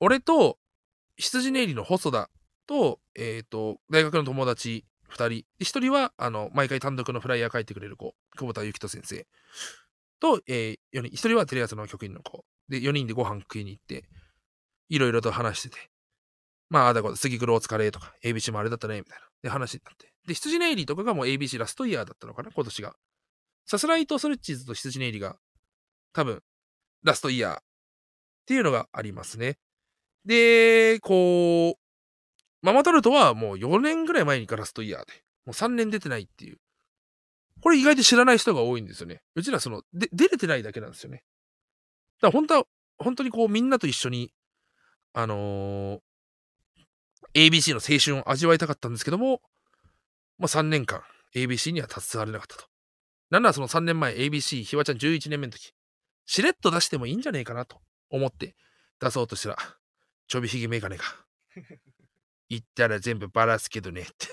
俺と、羊ネイリの細田と、えっ、と、大学の友達2人。で1人は、あの、毎回単独のフライヤー書いてくれる子、久保田幸人先生。と、えー、4人。1人はテレ朝の局員の子。で、4人でご飯食いに行って、いろいろと話してて。まあ、あだこだ、次来るお疲れとか、ABC もあれだったね、みたいな。で、話になって。で、羊ネイリーとかがもう ABC ラストイヤーだったのかな、今年が。さすらいとストレッチーズと羊ネイリーが、多分、ラストイヤーっていうのがありますね。で、こう、ママタルトはもう4年ぐらい前にがラストイヤーで、もう3年出てないっていう。これ意外と知らない人が多いんですよね。うちらその、で、出れてないだけなんですよね。だから本当は、本当にこうみんなと一緒に、あのー ABC の青春を味わいたかったんですけども、まあ3年間 ABC には携われなかったと。なんならその3年前 ABC ひわちゃん11年目の時、しれっと出してもいいんじゃねえかなと思って出そうとしたら、ちょびひげメガネが、(laughs) 言ったら全部バラすけどねって。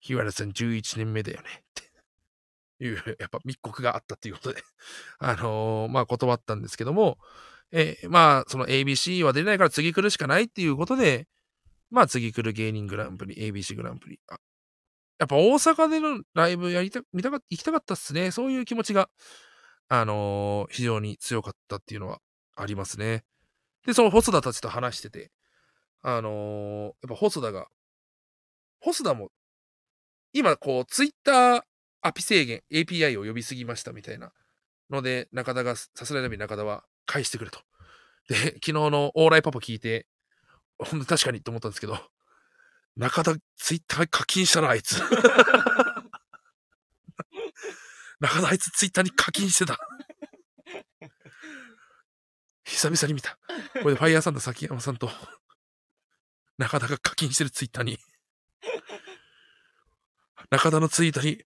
日原さん11年目だよねっていう、やっぱ密告があったっていうことで、あのーまあ断ったんですけども、えーまあその ABC は出れないから次来るしかないっていうことで、まあ次来る芸人グランプリ、ABC グランプリ。やっぱ大阪でのライブやりた、見たか、行きたかったっすね。そういう気持ちが、あのー非常に強かったっていうのはありますね。で、その細田たちと話してて、あのーやっぱ細田が、細田も、今こう、ツイッターアピ制限、API を呼びすぎましたみたいなので、中田が、さすらいラビ中田は返してくれと。で、(laughs) 昨日のオーライパパ聞いて、ほんと確かにと思ったんですけど、中田ツイッター課金したな、あいつ。(laughs) 中田あいつツイッターに課金してた。久々に見た。これでファイヤーサンダー崎山さんと中田が課金してるツイッターに、中田のツイートに、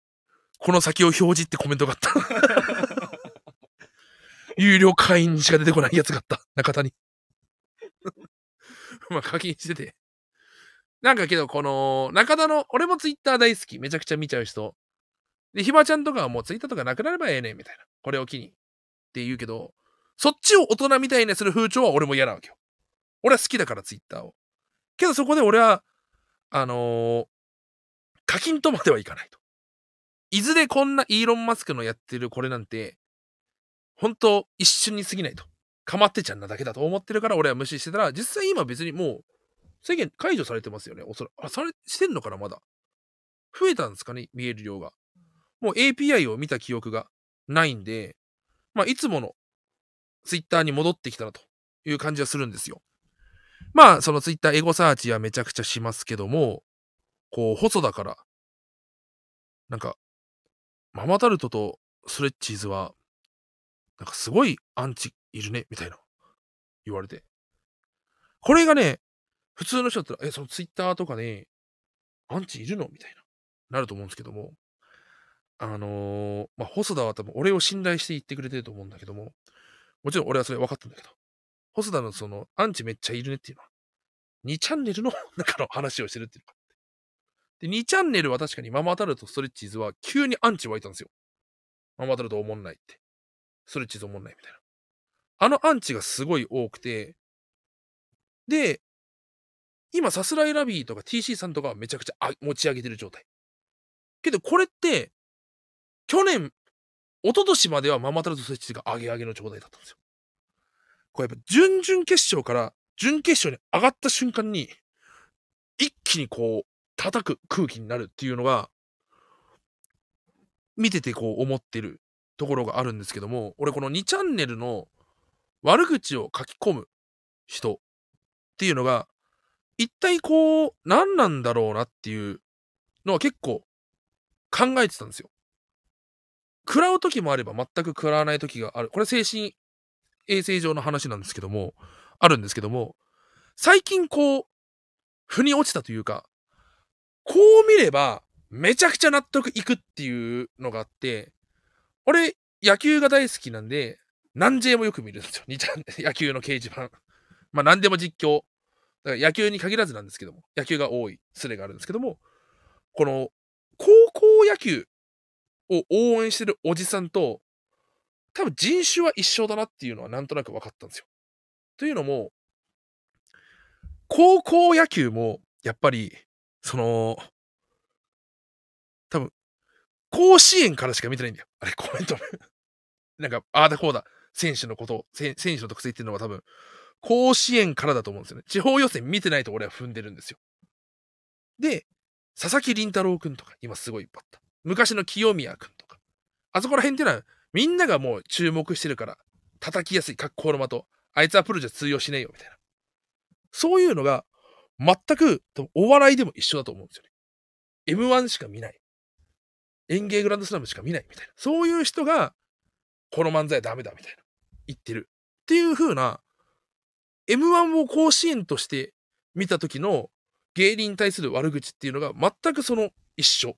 この先を表示ってコメントがあった。有料会員しか出てこないやつがあった。(laughs) 中田に。(laughs) まあ課金してて。なんかけど、この、中田の、俺もツイッター大好き。めちゃくちゃ見ちゃう人。で、ひばちゃんとかはもうツイッターとかなくなればええねん、みたいな。これを機に。って言うけど、そっちを大人みたいにする風潮は俺も嫌なわけよ。俺は好きだから、ツイッターを。けどそこで俺は、あのー課金とまではいかないと。いずれこんなイーロン・マスクのやってるこれなんて、本当一瞬に過ぎないと。かまってちゃんなだけだと思ってるから俺は無視してたら、実際今別にもう制限解除されてますよね。おそらく。あ、され、してんのかなまだ。増えたんですかね見える量が。もう API を見た記憶がないんで、まあいつもの Twitter に戻ってきたなという感じはするんですよ。まあその Twitter エゴサーチはめちゃくちゃしますけども、こう細だから、なんか、ママタルトとストレッチーズは、なんかすごいアンチいるね、みたいな言われて。これがね、普通の人だったら、え、そのツイッターとかね、アンチいるの？みたいな、なると思うんですけども、あのーまあ、細田は多分俺を信頼して言ってくれてると思うんだけども、もちろん俺はそれ分かったんだけど、細田のその、アンチめっちゃいるねっていうのは、2チャンネルの (laughs) 中の話をしてるっていうのがあって。で、2チャンネルは確かにママタルト、ストレッチーズは急にアンチ湧いたんですよ。ママタルトおもんないって。ストレッチーズおもんないみたいな。あのアンチがすごい多くて、で、今、さすらいラビーとか TC さんとかはめちゃくちゃ持ち上げてる状態。けど、これって、去年、一昨年まではママタルトストレッチが上げ上げの状態だったんですよ。これやっぱ、準々決勝から準決勝に上がった瞬間に、一気にこう、叩く空気になるっていうのが、見ててこう思ってるところがあるんですけども、俺この2チャンネルの悪口を書き込む人っていうのが、一体こう、何なんだろうなっていうのは結構考えてたんですよ。食らう時もあれば全く食らわない時がある。これ精神衛生上の話なんですけども、あるんですけども、最近こう、腑に落ちたというか、こう見れば、めちゃくちゃ納得いくっていうのがあって、俺、野球が大好きなんで、何 J もよく見るんですよ。2ちゃん、野球の掲示板。まあ何でも実況。だから野球に限らずなんですけども、野球が多いスレがあるんですけども、この、高校野球を応援してるおじさんと、多分人種は一緒だなっていうのはなんとなく分かったんですよ。というのも、高校野球も、やっぱり、その、甲子園からしか見てないんだよ。あれ、コメント。(laughs) なんか、ああだこうだ、選手のこと、選手の特性っていうのは多分、甲子園からだと思うんですよね。地方予選見てないと俺は踏んでるんですよ。で、佐々木麟太郎くんとか、今すごいいっぱいあった。昔の清宮くんとか。あそこら辺っていうのは、みんながもう注目してるから、叩きやすい格好の的。あいつはプロじゃ通用しねえよ、みたいな。そういうのが、全く、お笑いでも一緒だと思うんですよね。M1 しか見ない。演芸グランドスラムしか見ないみたいな。そういう人が、この漫才はダメだみたいな。言ってる。っていう風な、M1 を甲子園として見た時の芸人に対する悪口っていうのが全くその一緒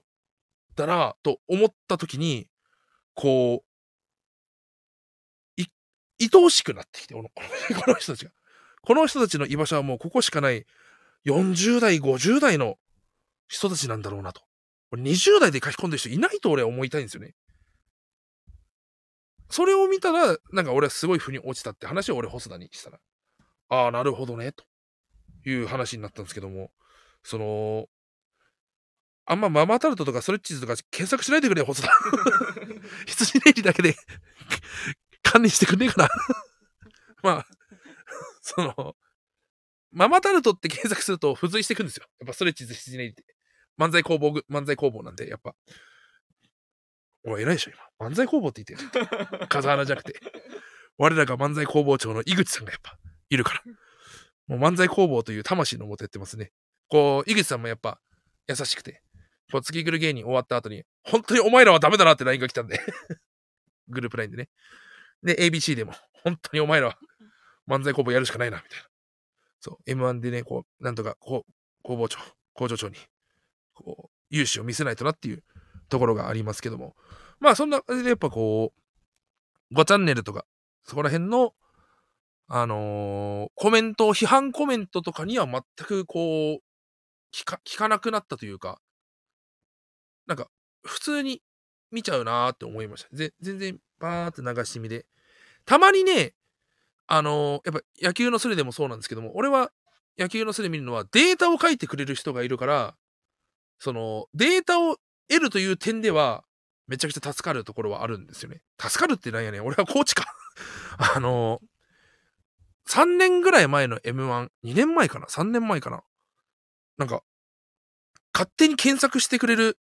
だなと思った時に、こう、い、愛おしくなってきて、この (laughs) この人たちが。この人たちの居場所はもうここしかない40代、50代の人たちなんだろうなと。これ20代で書き込んでる人いないと俺は思いたいんですよね。それを見たら、なんか俺はすごい腑に落ちたって話を俺、細田にしたら、ああ、なるほどね、という話になったんですけども、その、あんまママタルトとかストレッチーズとか検索しないでくれよ、細田。(laughs) 羊ネイリだけで管理してくんねえかな。まあ、その、ママタルトって検索すると付随していくんですよ。やっぱストレッチーズ羊ネイリって。漫才工房ぐ、漫才工房なんで、やっぱ。おい、偉いでしょ、今。漫才工房って言ってる。(laughs) 風穴じゃなくて。我らが漫才工房長の井口さんがやっぱ、いるから。もう漫才工房という魂のもとやってますね。こう、井口さんもやっぱ、優しくて。こう、月来る芸人終わった後に、本当にお前らはダメだなって LINE が来たんで。(laughs) グループ LINE でね。で、ABC でも、本当にお前らは漫才工房やるしかないな、みたいな。そう、M1 でね、こう、なんとか、こう、工房長、工場長に、こう、勇姿を見せないとなっていうところがありますけども。まあ、そんな感じで、やっぱこう、5チャンネルとか、そこら辺の、あのーコメント、批判コメントとかには全くこう、聞か、聞かなくなったというか、なんか、普通に見ちゃうなーって思いました。ぜ全然、バーって流し見で。たまにね、あのーやっぱ野球のスレでもそうなんですけども、俺は野球のスレ見るのはデータを書いてくれる人がいるから、その、データを得るという点では、めちゃくちゃ助かるところはあるんですよね。助かるってなんやねん。俺はコーチか。(laughs) あの3年ぐらい前の M1、2年前かな ?3 年前かな？なんか、勝手に検索してくれる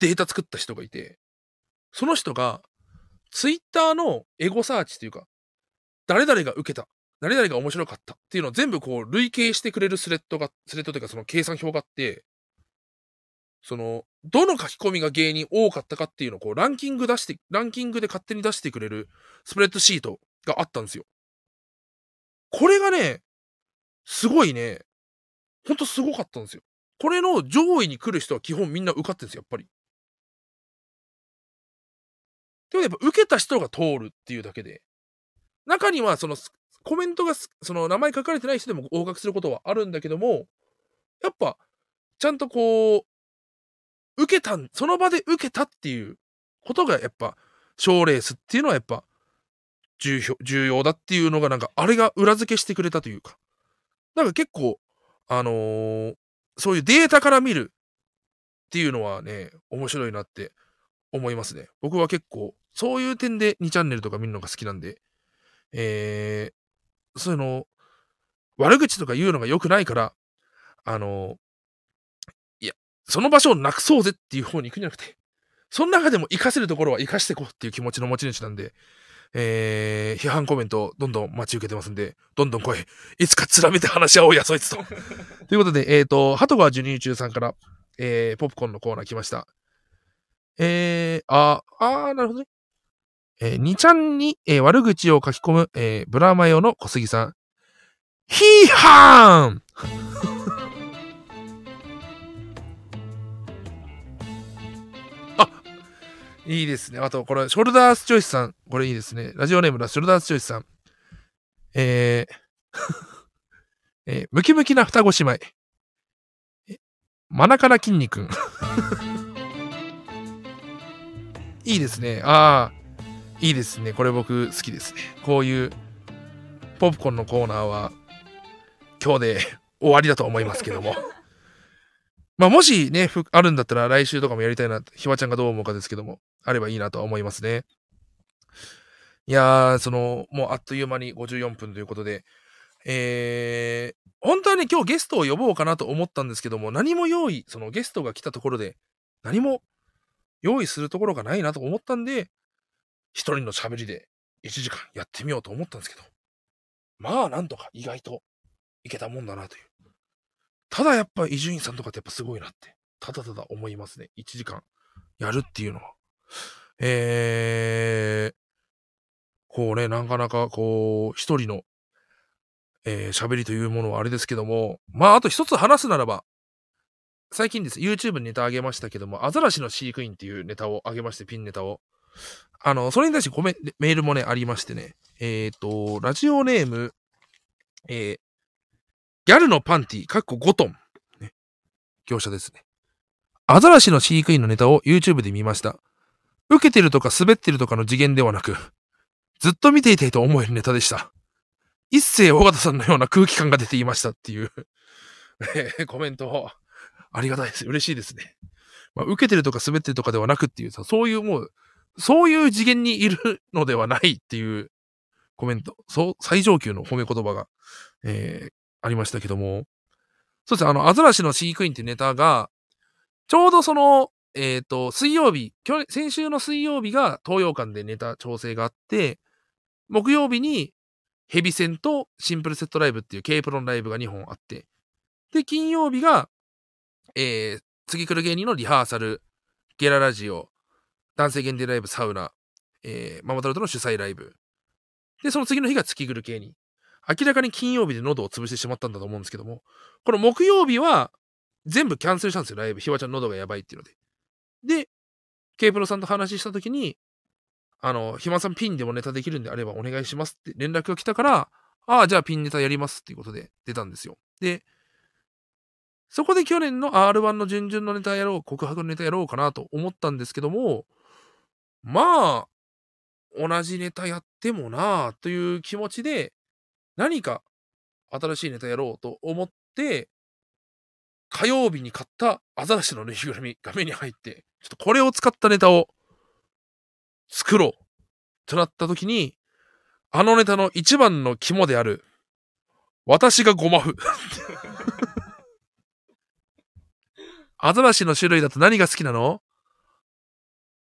データ作った人がいて、その人が、ツイッターのエゴサーチというか、誰々が受けた、誰々が面白かったっていうのを全部こう累計してくれるスレッドが、スレッドというかその計算表があって、その、どの書き込みが芸人多かったかっていうのをこうランキング出して、ランキングで勝手に出してくれるスプレッドシートがあったんですよ。これがね、すごいね、ほんとすごかったんですよ。これの上位に来る人は基本みんな受かってるんですよ、やっぱり。でもやっぱ受けた人が通るっていうだけで、中にはそのコメントがその名前書かれてない人でも合格することはあるんだけども、やっぱちゃんとこう、受けた、その場で受けたっていうことがやっぱ、賞レースっていうのはやっぱ重要、重要だっていうのがなんか、あれが裏付けしてくれたというか、なんか結構、あのーそういうデータから見るっていうのはね、面白いなって思いますね。僕は結構、そういう点で2チャンネルとか見るのが好きなんで、えー、そういうの、悪口とか言うのが良くないから、あの、その場所をなくそうぜっていう方に行くんじゃなくて、その中でも活かせるところは活かしていこうっていう気持ちの持ち主なんで、えー、批判コメントどんどん待ち受けてますんで、どんどん来い。いつかつらめて話し合おうや、そいつと。(laughs) ということで、えっ、ー、と、鳩川授乳中さんから、えー、ポップコーンのコーナー来ました。えー、あー、あー、なるほどね。えー、2ちゃんに、えー悪口を書き込む、えーブラマヨの小杉さん。ヒーハーンいいですね。あと、これ、ショルダースチョイスさん。これいいですね。ラジオネームのショルダースチョイスさん。えー、(laughs) えームキムキな双子姉妹。マナカナ筋肉。(laughs) いいですね。ああ、いいですね。これ僕好きですね。こういうポップコーンのコーナーは今日で終わりだと思いますけども。(laughs) まあもしね、あるんだったら来週とかもやりたいな、ひわちゃんがどう思うかですけども、あればいいなとは思いますね。いやー、その、もうあっという間に54分ということで、えー、本当はね、今日ゲストを呼ぼうかなと思ったんですけども、何も用意、そのゲストが来たところで、何も用意するところがないなと思ったんで、一人の喋りで1時間やってみようと思ったんですけど、まあなんとか意外といけたもんだなという。ただやっぱ伊集院さんとかってやっぱすごいなって、ただただ思いますね。1時間やるっていうのは。えー、こうね、なかなかこう、一人の、えー喋りというものはあれですけども、まああと一つ話すならば、最近です。YouTube にネタ上げましたけども、アザラシの飼育員っていうネタを上げまして、ピンネタを。あの、それに対してコメメールもね、ありましてね。えっ、と、ラジオネーム、えーギャルのパンティ、かっこ5トン。ね。業者ですね。アザラシの飼育員のネタを YouTube で見ました。受けてるとか滑ってるとかの次元ではなく、ずっと見ていたいと思えるネタでした。一世尾形さんのような空気感が出ていましたっていう、コメントをありがたいです。嬉しいですね。まあ、受けてるとか滑ってるとかではなくっていうさ、そういうもう、そういう次元にいるのではないっていうコメント、そう、最上級の褒め言葉が、えー、ありましたけども、そうですね、あの、アザラシの飼育員ってネタが、ちょうどその、えっ、と、水曜日、先週の水曜日が東洋館でネタ調整があって、木曜日にヘビ戦とシンプルセットライブっていう K プロンライブが2本あって、で、金曜日が、えー、次来る芸人のリハーサル、ゲララジオ、男性限定ライブサウナ、えー、ママタルトの主催ライブ。で、その次の日が月来る芸人。明らかに金曜日で喉を潰してしまったんだと思うんですけども、この木曜日は全部キャンセルしたんですよ、ライブ。ひわちゃん喉がやばいっていうので。で、K プロさんと話したときに、あの、ひまさんピンでもネタできるんであればお願いしますって連絡が来たから、ああ、じゃあピンネタやりますっていうことで出たんですよ。で、そこで去年の R1 の準々のネタやろう、告白のネタやろうかなと思ったんですけども、まあ、同じネタやってもなあという気持ちで、何か新しいネタやろうと思って、火曜日に買ったアザラシのぬいぐるみが目に入って、ちょっとこれを使ったネタを作ろうとなった時に、あのネタの一番の肝である、私がゴマフ。アザラシの種類だと何が好きなの？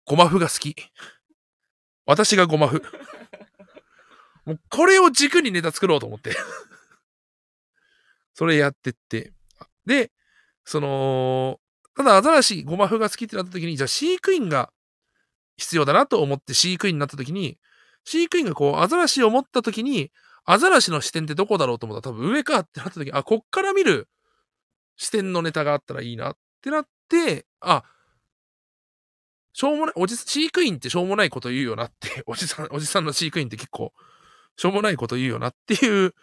ゴマフが好き。私がゴマフ。もうこれを軸にネタ作ろうと思って。(laughs) それやってって。で、その、ただアザラシ、ゴマフが好きってなった時に、じゃあ飼育員が必要だなと思って飼育員になった時に、飼育員がこう、アザラシを持った時に、アザラシの視点ってどこだろうと思ったら多分上かってなった時に、あ、こっから見る視点のネタがあったらいいなってなって、あ、しょうもない、おじ、飼育員ってしょうもないこと言うよなって、おじさん、おじさんの飼育員って結構、しょうもないこと言うよなっていう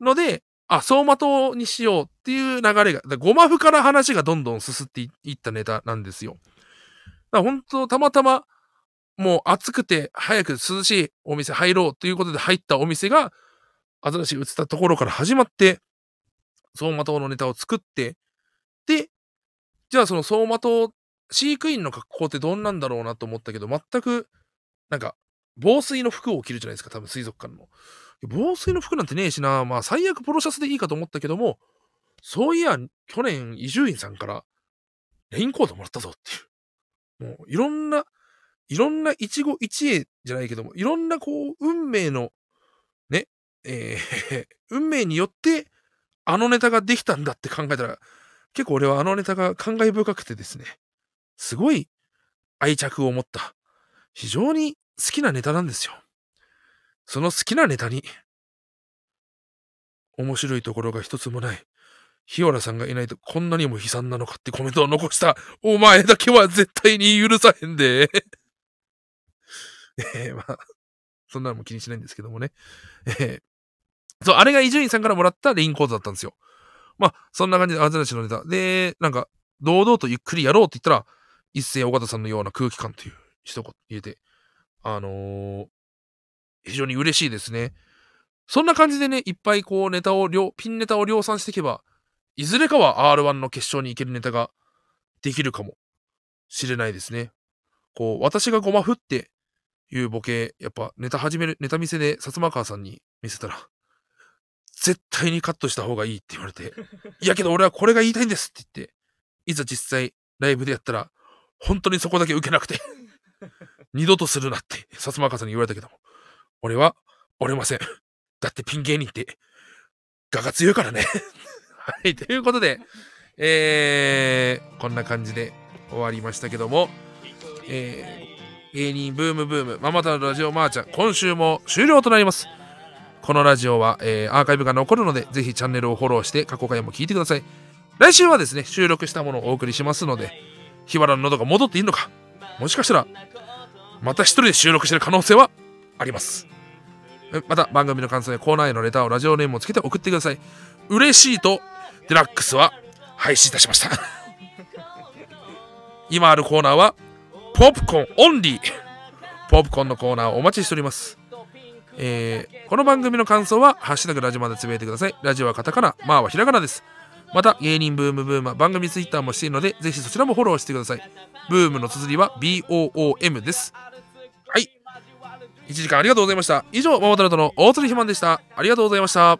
ので、あ、走馬灯にしようっていう流れが、ゴマフから話がどんどん進んでいったネタなんですよ。だから本当たまたま、もう暑くて早く涼しいお店入ろうということで入ったお店が、アザラシ映ったところから始まって、走馬灯のネタを作って、で、じゃあその走馬灯、飼育員の格好ってどんなんだろうなと思ったけど、全く、なんか、防水の服を着るじゃないですか、多分水族館の。防水の服なんてねえしな、まあ最悪ポロシャツでいいかと思ったけども、そういや、去年伊集院さんからレインコートもらったぞっていう。もういろんな、いろんな一期一会じゃないけども、いろんなこう、運命の、ね、えー (laughs) 運命によって、あのネタができたんだって考えたら、結構俺はあのネタが感慨深くてですね、すごい愛着を持った、非常に好きなネタなんですよ。その好きなネタに、面白いところが一つもない。日原さんがいないとこんなにも悲惨なのかってコメントを残した。お前だけは絶対に許さへんで。(laughs) えー、まあ、そんなのも気にしないんですけどもね。えー、そう、あれが伊集院さんからもらったレインコートだったんですよ。まあ、そんな感じでアザラシのネタ。で、なんか、堂々とゆっくりやろうって言ったら、一世尾形さんのような空気感という一言入れて、あのー、非常に嬉しいですね。そんな感じでね、いっぱいこうネタを量、ピンネタを量産していけば、いずれかは R1 の決勝に行けるネタができるかもしれないですね。こう、私がゴマフっていうボケ、やっぱネタ始める、ネタ見せで薩摩川さんに見せたら、絶対にカットした方がいいって言われて、(laughs) いやけど俺はこれが言いたいんですって言って、いざ実際ライブでやったら、本当にそこだけ受けなくて、二度とするなって、薩摩川さんに言われたけども、俺は折れません。だってピン芸人って、我が強いからね。(laughs) はい、ということで、えー、こんな感じで終わりましたけども、えー、芸人ブームブーム、ママタのラジオマーちゃん、今週も終了となります。このラジオは、えーアーカイブが残るので、ぜひチャンネルをフォローして過去回も聞いてください。来週はですね、収録したものをお送りしますので、日原の喉が戻っているのか、もしかしたら、また一人で収録してる可能性はあります。また番組の感想やコーナーへのレターをラジオネームをつけて送ってください。嬉しいとデラックスは廃止いたしました。(laughs) 今あるコーナーはポップコーンオンリー。ポップコーンのコーナーをお待ちしております。えーこの番組の感想は「ハッシュタグラジオ」までつぶやいてください。ラジオはカタカナ、マーはひらがなです。また芸人ブームブームは番組ツイッターもしているのでぜひそちらもフォローしてください。ブームの綴りは BOOM です。1時間ありがとうございました。以上、ママタルトの大鳥ひまんでした。ありがとうございました。